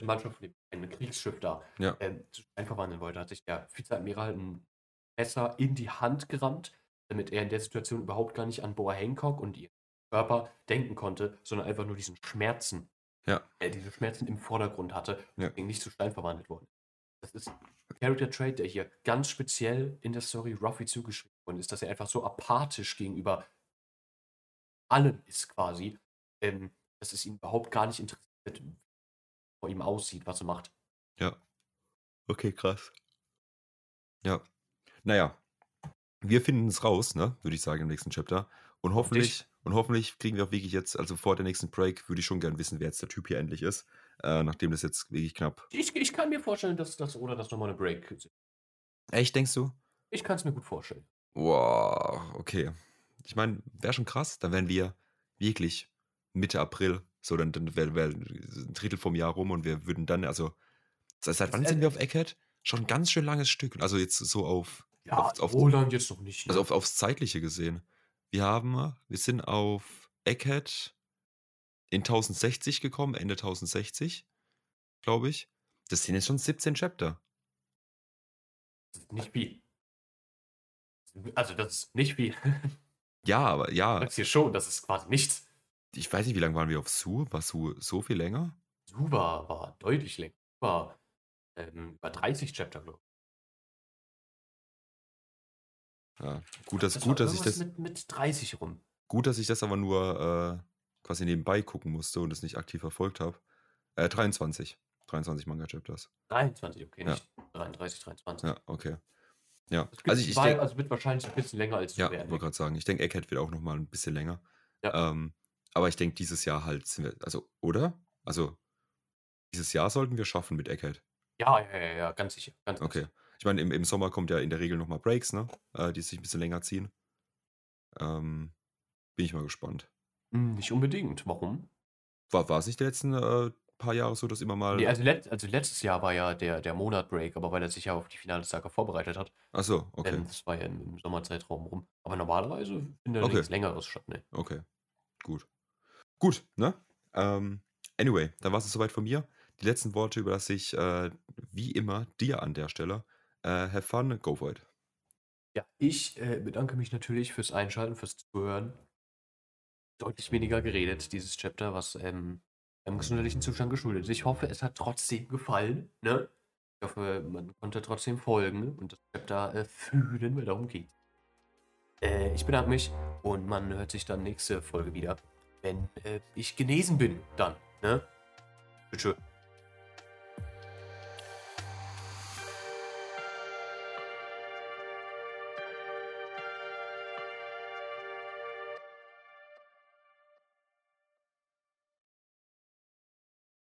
die Mannschaft von dem Kriegsschiff da Ja. ähm, zu Stein verwandeln wollte, hat sich der Vizeadmiral ein Messer in die Hand gerammt, damit er in der Situation überhaupt gar nicht an Boa Hancock und ihren Körper denken konnte, sondern einfach nur diesen Schmerzen, Ja. äh, diese Schmerzen im Vordergrund hatte, Ja. deswegen nicht zu Stein verwandelt worden. Das ist ein Character Trait, der hier ganz speziell in der Story Ruffy zugeschrieben worden ist, dass er einfach so apathisch gegenüber allem ist quasi, ähm, dass es ihn überhaupt gar nicht interessiert, wie vor ihm aussieht, was er macht. Ja. Okay, krass. Ja. Naja. Wir finden es raus, ne, würde ich sagen, im nächsten Chapter. Und hoffentlich, und hoffentlich kriegen wir auch wirklich jetzt, also vor der nächsten Break, würde ich schon gern wissen, wer jetzt der Typ hier endlich ist. Äh, nachdem das jetzt wirklich knapp. Ich, ich kann mir vorstellen, dass das oder das nochmal eine Break sind. Echt, denkst du? Ich kann es mir gut vorstellen. Wow, okay. Ich meine, wäre schon krass. Dann wären wir wirklich Mitte April. So, dann, dann wäre wär ein Drittel vom Jahr rum und wir würden dann, also, seit seit wann sind wir auf Egghead? Schon ein ganz schön langes Stück. Also jetzt so auf, Ja, auf, auf, so lange jetzt noch nicht. Ne? also auf, aufs Zeitliche gesehen. Wir haben, wir sind auf Egghead in 1060 gekommen, Ende 1060, glaube ich. Das sind jetzt schon 17 Chapter. das ist nicht viel. Also, das ist nicht viel. *laughs* Ja, aber ja, sagst hier schon, das ist quasi nichts. ich weiß nicht, wie lange waren wir auf Su? War Su so viel länger? Suba war deutlich länger. War ähm, über 30 Chapter, glaube ich. Ja, gut, dass, Das gut, dass ich das, Mit, mit 30 rum. gut, dass ich das aber nur äh, quasi nebenbei gucken musste und es nicht aktiv verfolgt habe. Äh, 23. 23 Manga-Chapters. 23, okay, Ja. nicht 33, 23. Ja, okay. Ja, also ich, ich zwei, denke, also wird wahrscheinlich ein bisschen länger als ja, werden. wollte gerade sagen, ich denke, Egghead wird auch noch mal ein bisschen länger. Ja. Ähm, aber ich denke, dieses Jahr halt sind wir, also, oder? Also, dieses Jahr sollten wir schaffen mit Egghead. Ja, ja, ja, ja, ganz sicher. Ganz, ganz Okay. sicher. Ich meine, im, im Sommer kommt ja in der Regel noch mal Breaks, ne? Äh, die sich ein bisschen länger ziehen. Ähm, bin ich mal gespannt. Hm, nicht unbedingt. Warum? War, war es nicht die letzten äh, paar Jahre so, dass immer mal. Nee, also, let, also letztes Jahr war ja der, der Monat Break, aber weil er sich ja auf die finale Saga vorbereitet hat. Ach so, okay. Ähm, das war ja im, im Sommerzeitraum rum. Aber normalerweise findet Okay. nichts längeres statt, ne? Okay. Gut. Gut, ne? Ähm, anyway, dann war es soweit von mir. Die letzten Worte überlasse ich äh, wie immer dir an der Stelle. Äh, have fun, go for it. Ja, ich äh, bedanke mich natürlich fürs Einschalten, fürs Zuhören. Deutlich weniger geredet, dieses Chapter, was ähm, einem gesundheitlichen Zustand geschuldet ist. Ich hoffe, es hat trotzdem gefallen. Ne? Ich hoffe, man konnte trotzdem folgen und das Chapter äh, fühlen, weil darum geht. Äh, ich bedanke mich und man hört sich dann nächste Folge wieder, wenn äh, ich genesen bin. Dann. Ne? Tschüss.